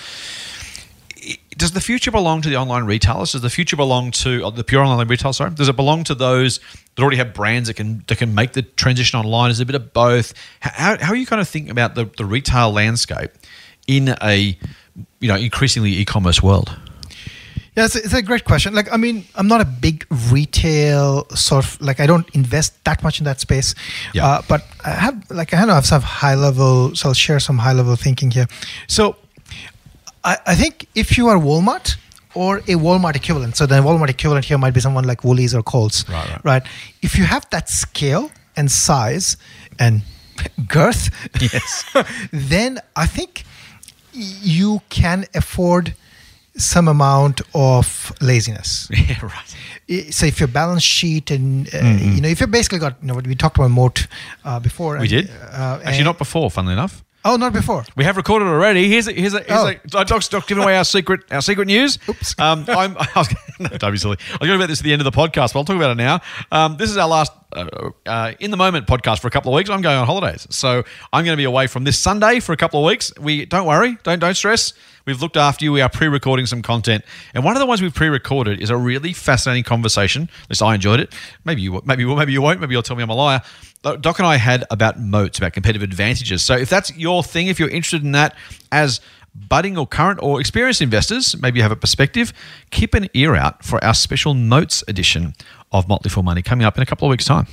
does the future belong to the online retailers? Does the future belong to uh, the pure online retail? Sorry, does it belong to those that already have brands that can that can make the transition online? Is it a bit of both? How, how are you kind of thinking about the, the retail landscape in a you know increasingly e-commerce world? Yeah, it's a, it's a great question. Like, I mean, I'm not a big retail sort of like I don't invest that much in that space. Yeah. Uh, but I have like I know I have some high level. So I'll share some high level thinking here. So I, I think if you are Walmart or a Walmart equivalent, so the Walmart equivalent here might be someone like Woolies or Coles, Right, right. right? If you have that scale and size and girth, Yes. then I think you can afford some amount of laziness. yeah, right. So if your balance sheet and uh, Mm-hmm. you know if you basically got you know what we talked about moat uh, before. We and, did. Uh, Actually, not before, funnily enough. Oh, not before. We have recorded already. Here's a, here's a, here's Oh. a, uh, Doc's, Doc's giving away our secret our secret news. Oops. Um, I'm, I was, no, don't be silly. I was going to about this at the end of the podcast, but I'll talk about it now. Um, this is our last uh, uh, in the moment podcast for a couple of weeks. I'm going on holidays, so I'm going to be away from this Sunday for a couple of weeks. We don't worry, don't don't stress. We've looked after you. We are pre-recording some content, and one of the ones we've pre-recorded is a really fascinating conversation. At least I enjoyed it. Maybe you, maybe you- maybe you won't. Maybe you'll tell me I'm a liar. Doc and I had about moats, about competitive advantages. So if that's your thing, if you're interested in that as budding or current or experienced investors, maybe you have a perspective, keep an ear out for our special moats edition of Motley Fool Money coming up in a couple of weeks' time.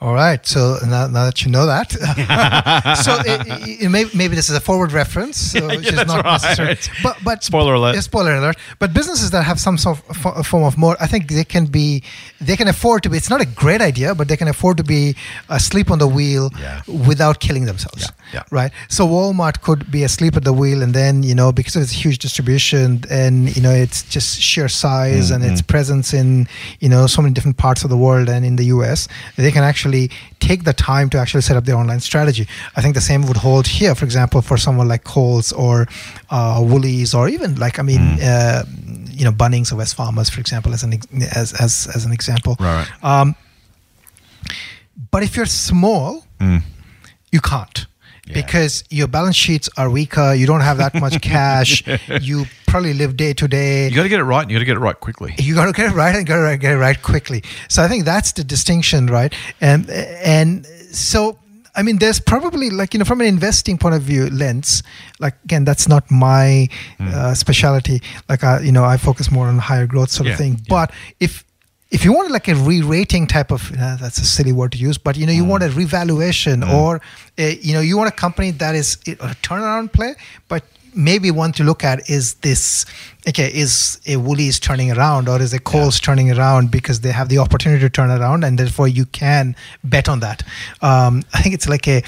All right. So now, now that you know that, so it, it, maybe, maybe this is a forward reference, so, which yeah, is not right. necessary. But but Spoiler alert. Yeah, spoiler alert. But businesses that have some sort of fo- form of moat, I think they can be, they can afford to be. It's not a great idea, but they can afford to be asleep on the wheel Yeah. without killing themselves. Yeah, yeah. Right. So Walmart could be asleep at the wheel, and then you know because of its huge distribution and you know its just sheer size and Mm-hmm. its presence in you know so many different parts of the world and in the US, they can actually take the time to actually set up their online strategy. I think the same would hold here, for example, for someone like Coles or uh, Woolies or even like I mean. Mm. Uh, you know, Bunnings or Wesfarmers, for example, as an as as as an example. Right, Um, but if you're small, Mm. you can't Yeah. because your balance sheets are weaker. You don't have that much cash. You probably live day to day. You got to get it right, and you got to get it right quickly. You got to get it right and got to get it right quickly. So I think that's the distinction, right? And and so I mean, there's probably like you know from an investing point of view lens. Like again, that's not my Hmm. uh, specialty. Like I, you know, I focus more on higher growth sort Yeah, of thing. yeah. But if if you want like a re-rating type of uh, that's a silly word to use but you know you Hmm. want a revaluation or a, you know you want a company that is a turnaround play but maybe one to look at is this okay is a woolies turning around or is a coles turning around because they have the opportunity to turn around and therefore you can bet on that. Um, i think it's like a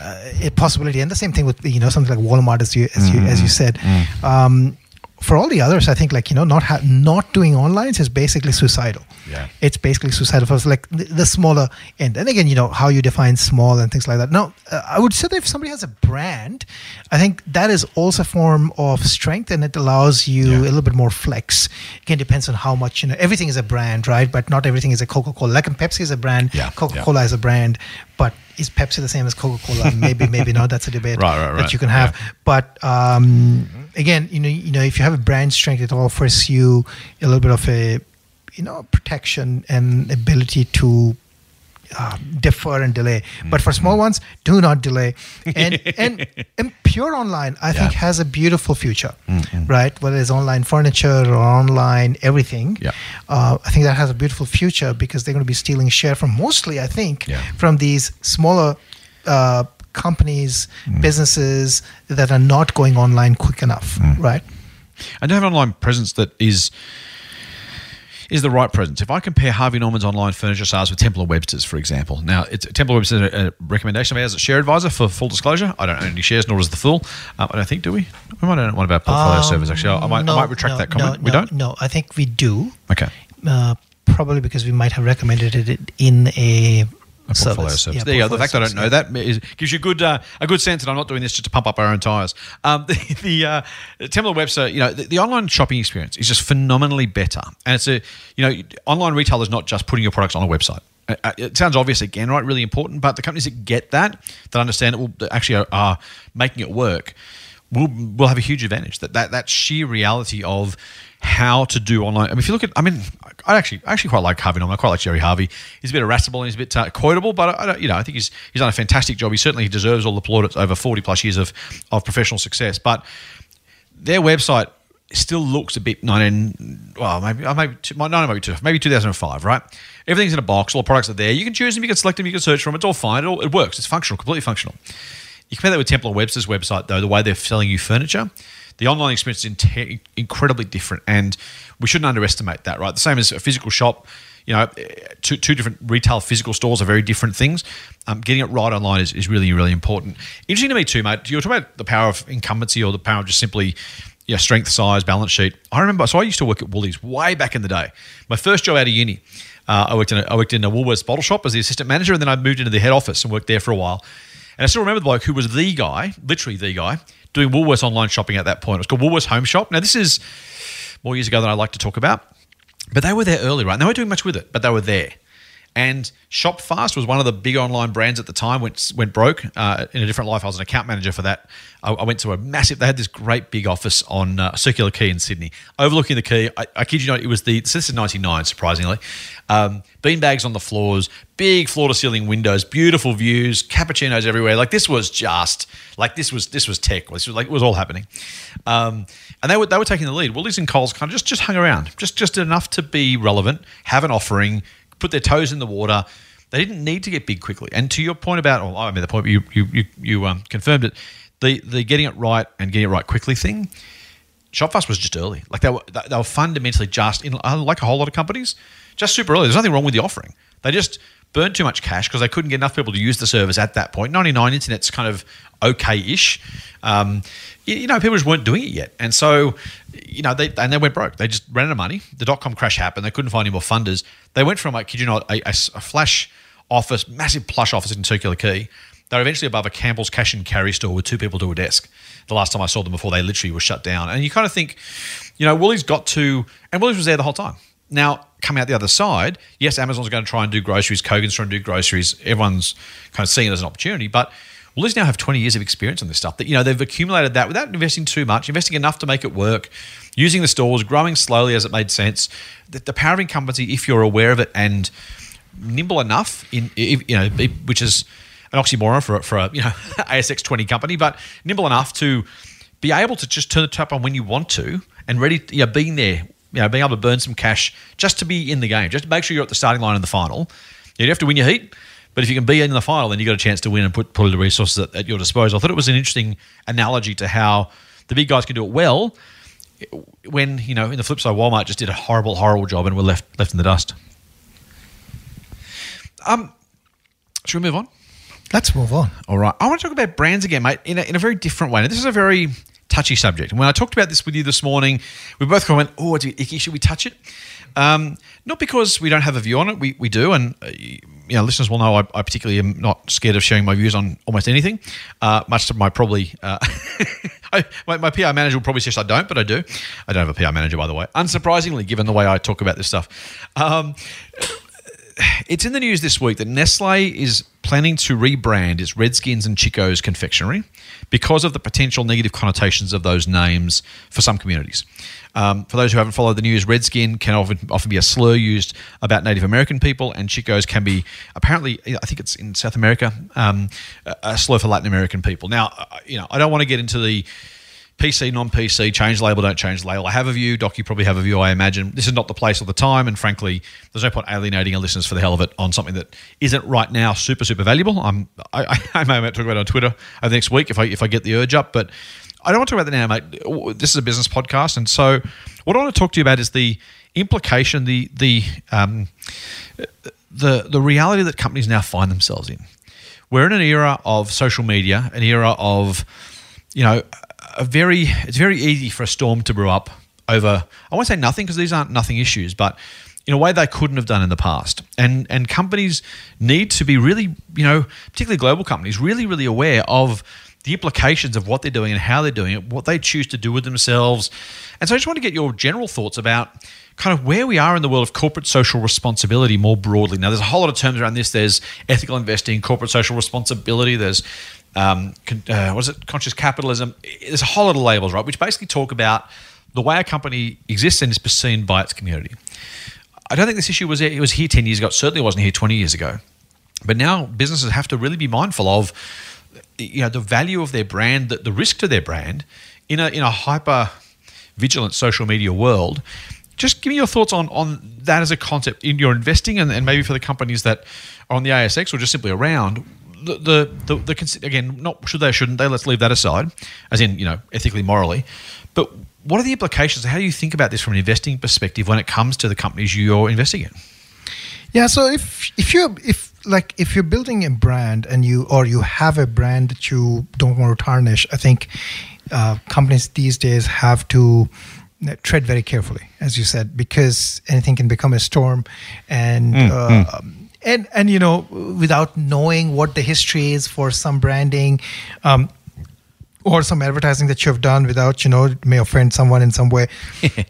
uh, a possibility. And the same thing with you know something like walmart as you as you as you said. Um, for all the others, I think like you know not ha- not doing online is basically suicidal. Yeah. it's basically suicidal for like the, the smaller end. And again, you know how you define small and things like that. Now, uh, I would say that if somebody has a brand, I think that is also a form of strength, and it allows you Yeah. a little bit more flex. Again, depends on how much you know. Everything is a brand, right? But not everything is a Coca Cola. Like and Pepsi is a brand. Yeah, Coca Cola is a brand, but is Pepsi the same as Coca Cola? maybe, maybe not. That's a debate Right, right, right. that you can have. But um, again, you know, you know, if you have a brand strength, it offers you a little bit of a, you know, protection and ability to uh, defer and delay. But for Mm-hmm. small ones, do not delay. And and, and pure online, I think, Yeah. Mm-hmm. has a beautiful future, right? Whether it's online furniture or online everything, Yeah. uh, I think that has a beautiful future because they're going to be stealing share from mostly, I think, Yeah. from these smaller. Uh, companies Mm. businesses that are not going online quick enough Mm. right and to have an online presence that is is the right presence. If I compare Harvey Norman's online furniture sales with Temple Webster's, for example, now it's Temple and Webster's a, a recommendation of ours as a share advisor for full disclosure. I don't own any shares, nor does the Fool. Um, I don't think, do we? We might own one of our portfolio Um, servers. Actually, I might, no, I might retract no, that comment. no, we don't. no i think we do Okay. uh, probably because we might have recommended it in a, A portfolio service. service. Yeah, there you go. The fact I don't know that is, gives you a good uh, a good sense that I'm not doing this just to pump up our own tires. Um, the the uh, Temple Webster, you know, the, the online shopping experience is just phenomenally better, and it's a you know, online retail is not just putting your products on a website. Uh, uh, It sounds obvious again, right? Really important, but the companies that get that, that understand it, will actually are, are making it work, will will have a huge advantage. That that that sheer reality of how to do online. I mean, if you look at, I mean, I actually I actually quite like Harvey Norman. I quite like Gerry Harvey. He's a bit irascible and he's a bit uh, quotable, but I, don't, you know, I think he's he's done a fantastic job. He certainly deserves all the plaudits over forty plus years of of professional success. But their website still looks a bit 19 well maybe uh, maybe no, maybe, two, maybe 2005 right everything's in a box all the products are there you can choose them you can select them you can search them it's all fine it, all, it works it's functional completely functional you compare that with Temple Webster's website though the way they're selling you furniture the online experience is in- incredibly different and we shouldn't underestimate that right the same as a physical shop you know, two, two different retail physical stores are very different things. Um, getting it right online is, is really, really important. Interesting to me too, mate. You're talking about the power of incumbency or the power of just simply yeah, strength, size, balance sheet. I remember, so I used to work at Woolies way back in the day. My first job out of uni, uh, I worked in a, I worked in a Woolworths bottle shop as the assistant manager, and then I moved into the head office and worked there for a while. And I still remember the bloke who was the guy, literally the guy, doing Woolworths online shopping at that point. It was called Woolworths Home Shop. Now this is more years ago than I like to talk about, but they were there early, right? And they weren't doing much with it, but they were there. And Shopfast was one of the big online brands at the time. Went went broke uh, in a different life. I was an account manager for that. I, I went to a massive. They had this great big office on uh, Circular Quay in Sydney, overlooking the quay. I, I kid you not, it was the. So this is '99, surprisingly. Um, bean bags on the floors, big floor to ceiling windows, beautiful views, cappuccinos everywhere. Like this was just like this was this was tech. This was like it was all happening. Um, and they were they were taking the lead. Woolies and Coles kind of just just hung around, just just enough to be relevant, have an offering put their toes in the water. They didn't need to get big quickly. And to your point about, oh, I mean, the point you you you, you um, confirmed it, the the getting it right and getting it right quickly thing. Shopfast was just early. Like they were they were fundamentally just in like a whole lot of companies, just super early. There's nothing wrong with the offering. They just burned too much cash because they couldn't get enough people to use the service at that point. 99 internet's kind of okay-ish. Um, you, you, know, people just weren't doing it yet, and so you know they and they went broke. They just ran out of money. The dot com crash happened. They couldn't find any more funders. They went from like, kid you not, a, a, a flash office, massive plush office in Circular Quay. They're eventually above a Campbell's cash and carry store with two people to a desk. The last time I saw them before they literally were shut down. And you kind of think, you know, Woolies got to, and Woolies was there the whole time. Now, coming out the other side, yes, Amazon's going to try and do groceries, Kogan's trying to do groceries. Everyone's kind of seeing it as an opportunity, but Woolies now have 20 years of experience on this stuff. That you know they've accumulated that without investing too much, investing enough to make it work, using the stores, growing slowly as it made sense. The, the power of incumbency, if you're aware of it and nimble enough, in you know, which is an oxymoron for for a you know ASX 20 company, but nimble enough to be able to just turn the tap on when you want to and ready, you know, being there you know, being able to burn some cash just to be in the game, just to make sure you're at the starting line in the final. You have to win your heat, but if you can be in the final, then you've got a chance to win and put, put the resources at, at your disposal. I thought it was an interesting analogy to how the big guys can do it well when, you know, in the flip side, Walmart just did a horrible, horrible job and were left left in the dust. Um, should we move on? Let's move on. All right. I want to talk about brands again, mate, in a, in a very different way. Now, this is a very touchy subject. And when I talked about this with you this morning, we both kind of went, oh, it's icky. Should we touch it? Um, not because we don't have a view on it. We, we do. And, uh, you know, listeners will know I, I, particularly am not scared of sharing my views on almost anything, uh, much to my probably, uh, I, my, my, PR manager will probably suggest I don't, but I do. I don't have a PR manager, by the way, unsurprisingly, given the way I talk about this stuff. Um, it's in the news this week that Nestle is planning to rebrand its Redskins and Chico's confectionery because of the potential negative connotations of those names for some communities. Um, for those who haven't followed the news, Redskin can often, often be a slur used about Native American people, and Chico's can be apparently, I think it's in South America, um, a slur for Latin American people. Now, uh, you know, I don't want to get into the PC, non PC, change label, don't change label. I have a view. Doc, you probably have a view, I imagine. This is not the place or the time. And frankly, there's no point alienating our listeners for the hell of it on something that isn't right now super, super valuable. I'm, I, I may talk about it on Twitter over the next week if I, if I get the urge up. But I don't want to talk about that now, mate. This is a business podcast. And so what I want to talk to you about is the implication, the, the, um, the, the reality that companies now find themselves in. We're in an era of social media, an era of, you know, a very it's very easy for a storm to brew up over I won't say nothing because these aren't nothing issues, but in a way they couldn't have done in the past. And and companies need to be really, you know, particularly global companies, really, really aware of the implications of what they're doing and how they're doing it, what they choose to do with themselves. And so I just want to get your general thoughts about kind of where we are in the world of corporate social responsibility more broadly. Now, there's a whole lot of terms around this. There's ethical investing, corporate social responsibility. There's um, uh, what is it? Conscious capitalism. There's a whole lot of labels, right, which basically talk about the way a company exists and is perceived by its community. I don't think this issue was it was here ten years ago. It certainly wasn't here twenty years ago. But now businesses have to really be mindful of you know the value of their brand, the, the risk to their brand in a in a hyper vigilant social media world. Just give me your thoughts on on that as a concept in your investing, and, and maybe for the companies that are on the ASX or just simply around. The, the, the, the again, not should they or shouldn't they? Let's leave that aside, as in you know ethically, morally. But what are the implications? How do you think about this from an investing perspective when it comes to the companies you're investing in? Yeah, so if if you if like if you're building a brand and you or you have a brand that you don't want to tarnish, I think uh, companies these days have to uh, tread very carefully, as you said, because anything can become a storm, and. Mm, uh, mm. And, and you know without knowing what the history is for some branding um, or some advertising that you've done without you know it may offend someone in some way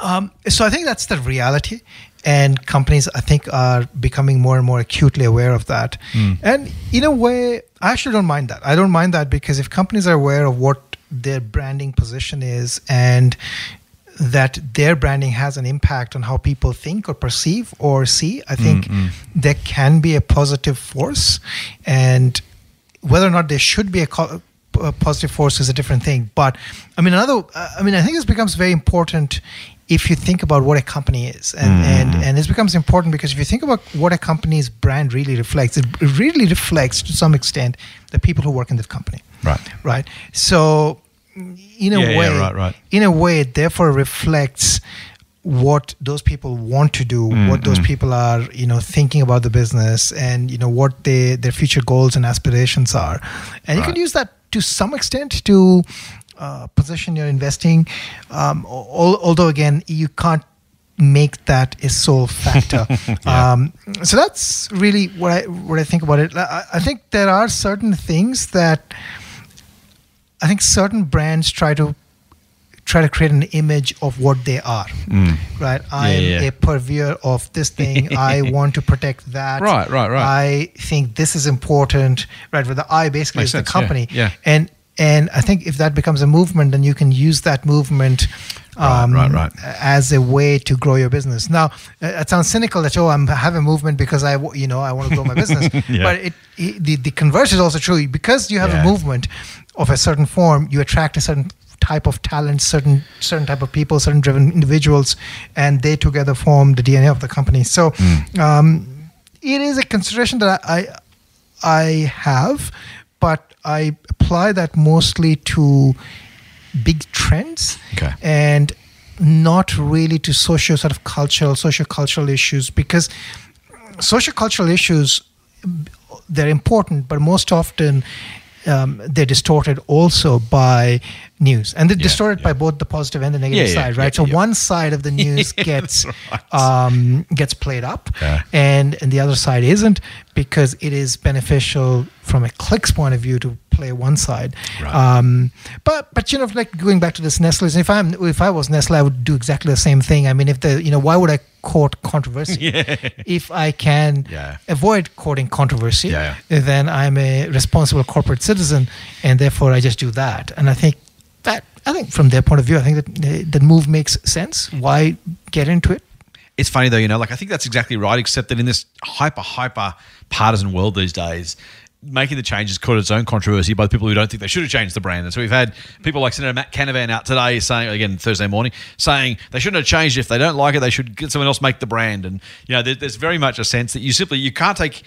um, so I think that's the reality, and companies I think are becoming more and more acutely aware of that. And in a way, I actually don't mind that. I don't mind that because if companies are aware of what their branding position is and that their branding has an impact on how people think or perceive or see, I think mm, mm. there can be a positive force. And whether or not there should be a, co- a positive force is a different thing. But I mean, another, uh, I mean, I think this becomes very important if you think about what a company is, and mm. and and this becomes important because if you think about what a company's brand really reflects, it really reflects to some extent the people who work in that company. Right. Right. So, in a Yeah, yeah, way, right, right. in a way, it therefore reflects what those people want to do, what those people are, you know, thinking about the business, and you know what they their future goals and aspirations are, and you can use that to some extent to uh, position your investing. Um, al- although again, you can't make that a sole factor. um, so that's really what I what I think about it. I, I think there are certain things that I think certain brands try to try to create an image of what they are. Right? I am Mm. yeah. a purveyor of this thing. I want to protect that. Right, right, right. I think this is important. Right? Where the I basically Makes is sense, the company. yeah. And and I think if that becomes a movement, then you can use that movement. Right, Um, right, right. As a way to grow your business. Now, uh, it sounds cynical that oh, I'm have a movement because I, you know, I want to grow my business. Yeah. But it, it the the converse is also true because you have Yeah. a movement of a certain form, you attract a certain type of talent, certain certain type of people, certain driven individuals, and they together form the DNA of the company. So, Hmm. um, it is a consideration that I I have, but I apply that mostly to big trends Okay. and not really to social sort of cultural, social cultural issues because social cultural issues they're important, but most often um, they're distorted also by news, and they're Yeah, distorted by both the positive and the negative Yeah, yeah, side, right? yeah, so yeah. one side of the news gets right. um, gets played up, Yeah. and and the other side isn't because it is beneficial from a clicks point of view to play one side. Right. Um, but but you know, like going back to this Nestle, if I'm if I was Nestle, I would do exactly the same thing. I mean, if the you know, why would I court controversy if I can Yeah. avoid courting controversy? Yeah, Then I'm a responsible corporate citizen, and therefore I just do that. And I think that I think from their point of view, I think that uh, that move makes sense. Why get into it? It's funny though, you know, like I think that's exactly right, except that in this hyper, hyper partisan world these days, making the changes caused its own controversy by the people who don't think they should have changed the brand. And so we've had people like Senator Matt Canavan out today saying, again, Thursday morning, saying they shouldn't have changed. If they don't like it, they should get someone else make the brand. And, you know, there, there's very much a sense that you simply, you can't take,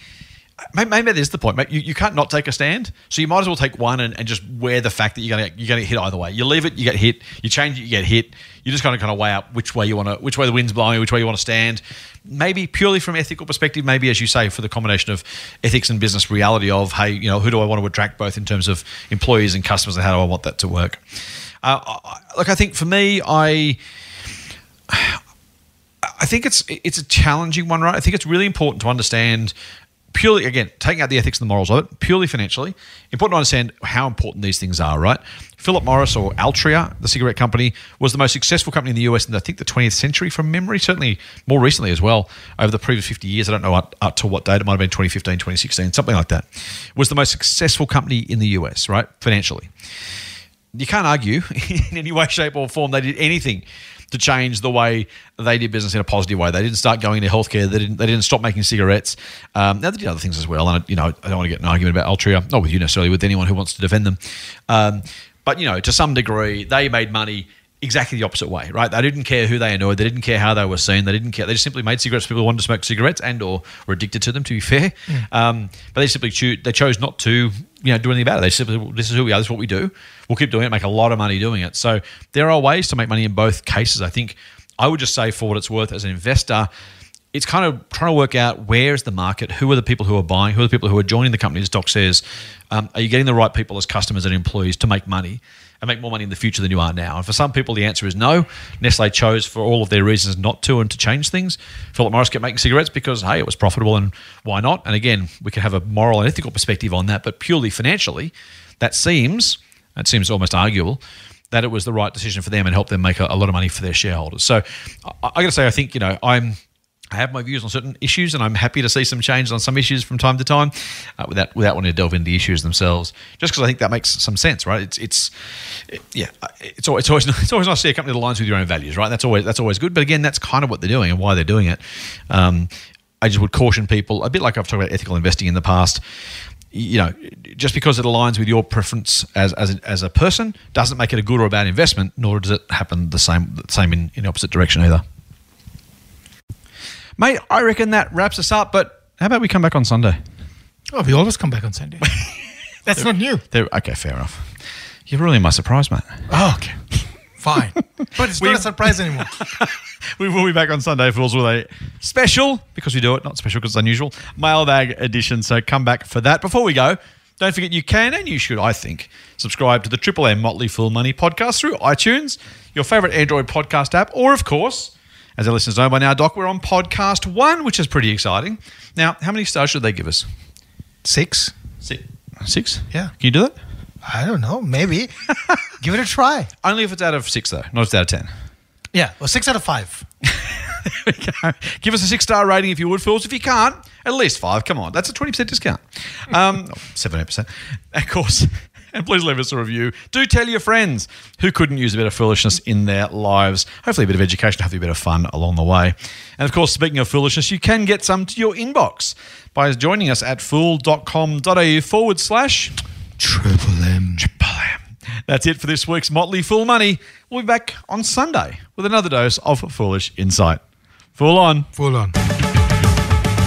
Maybe maybe that is the point. You, you can't not take a stand, so you might as well take one and, and just wear the fact that you're gonna you're gonna get hit either way. You leave it, you get hit. You change it, you get hit. You just kind of kind of weigh up which way you want to, which way the wind's blowing, which way you want to stand. Maybe purely from ethical perspective, maybe as you say, for the combination of ethics and business reality of hey, you know, who do I want to attract both in terms of employees and customers, and how do I want that to work? Uh, look, I think for me, I. I think it's it's a challenging one, right? I think it's really important to understand purely again taking out the ethics and the morals of it, purely financially. Important to understand how important these things are, right? Philip Morris or Altria, the cigarette company, was the most successful company in the US in I think the 20th century from memory, certainly more recently as well over the previous 50 years. I don't know up, up to what date. It might have been 2015, 2016, something like that. Was the most successful company in the US, right? Financially you can't argue in any way, shape, or form they did anything to change the way they did business in a positive way. They didn't start going into healthcare. They didn't. They didn't stop making cigarettes. Um, now they did other things as well. And you know, I don't want to get an argument about Altria, not with you necessarily, with anyone who wants to defend them. Um, but you know, to some degree, they made money exactly the opposite way, right? They didn't care who they annoyed. They didn't care how they were seen. They didn't care. They just simply made cigarettes. for People who wanted to smoke cigarettes and or were addicted to them. To be fair, um, but they simply choose. They chose not to, you know, do anything about it. They simply, this is who we are. This is what we do. We'll keep doing it. Make a lot of money doing it. So there are ways to make money in both cases. I think I would just say, for what it's worth, as an investor. It's kind of trying to work out where is the market, who are the people who are buying, who are the people who are joining the company. As Doc says, um, are you getting the right people as customers and employees to make money? And make more money in the future than you are now? And for some people, the answer is no. Nestle chose, for all of their reasons, not to and to change things. Philip Morris kept making cigarettes because, hey, it was profitable and why not? And again, we can have a moral and ethical perspective on that, but purely financially, that seems, that seems almost arguable that it was the right decision for them and helped them make a, a lot of money for their shareholders. So I, I got to say, I think, you know, I'm I have my views on certain issues, and I'm happy to see some changes on some issues from time to time, uh, without without wanting to delve into the issues themselves. Just because I think that makes some sense, right? It's it's it, yeah, it's always, it's always it's always nice to see a company that aligns with your own values, right? That's always that's always good. But again, that's kind of what they're doing and why they're doing it. Um, I just would caution people a bit like I've talked about ethical investing in the past. You know, just because it aligns with your preference as as a, as a person doesn't make it a good or a bad investment. Nor does it happen the same same in, in opposite direction either. Mate, I reckon that wraps us up. But how about we come back on Sunday? Oh, we always come back on Sunday. That's not new. Okay, fair enough. You're really my surprise, mate. Oh, okay. Fine. But it's We- not a surprise anymore. We will be back on Sunday, Fools, with a special, because we do it, not special because it's unusual, mailbag edition. So come back for that. Before we go, don't forget you can and you should, I think, subscribe to the Triple M Motley Fool Money podcast through iTunes, your favorite Android podcast app, or of course, as our listeners know by now, Doc, we're on podcast one, which is pretty exciting. Now, how many stars should they give us? Six? Six. Six? Yeah. Can you do that? I don't know. Maybe. Give it a try. Only if it's out of six, though, not if it's out of ten. Yeah. Well, six out of five. we go. Give us a six star rating if you would, Fools. If you can't, at least five. Come on, that's a 20% discount. Um, 17%. Of course. And please leave us a review. Do tell your friends who couldn't use a bit of foolishness in their lives. Hopefully, a bit of education, hopefully, a bit of fun along the way. And of course, speaking of foolishness, you can get some to your inbox by joining us at fool.com.au forward slash Triple M. Triple M. That's it for this week's Motley Fool Money. We'll be back on Sunday with another dose of foolish insight. Fool on. Full on.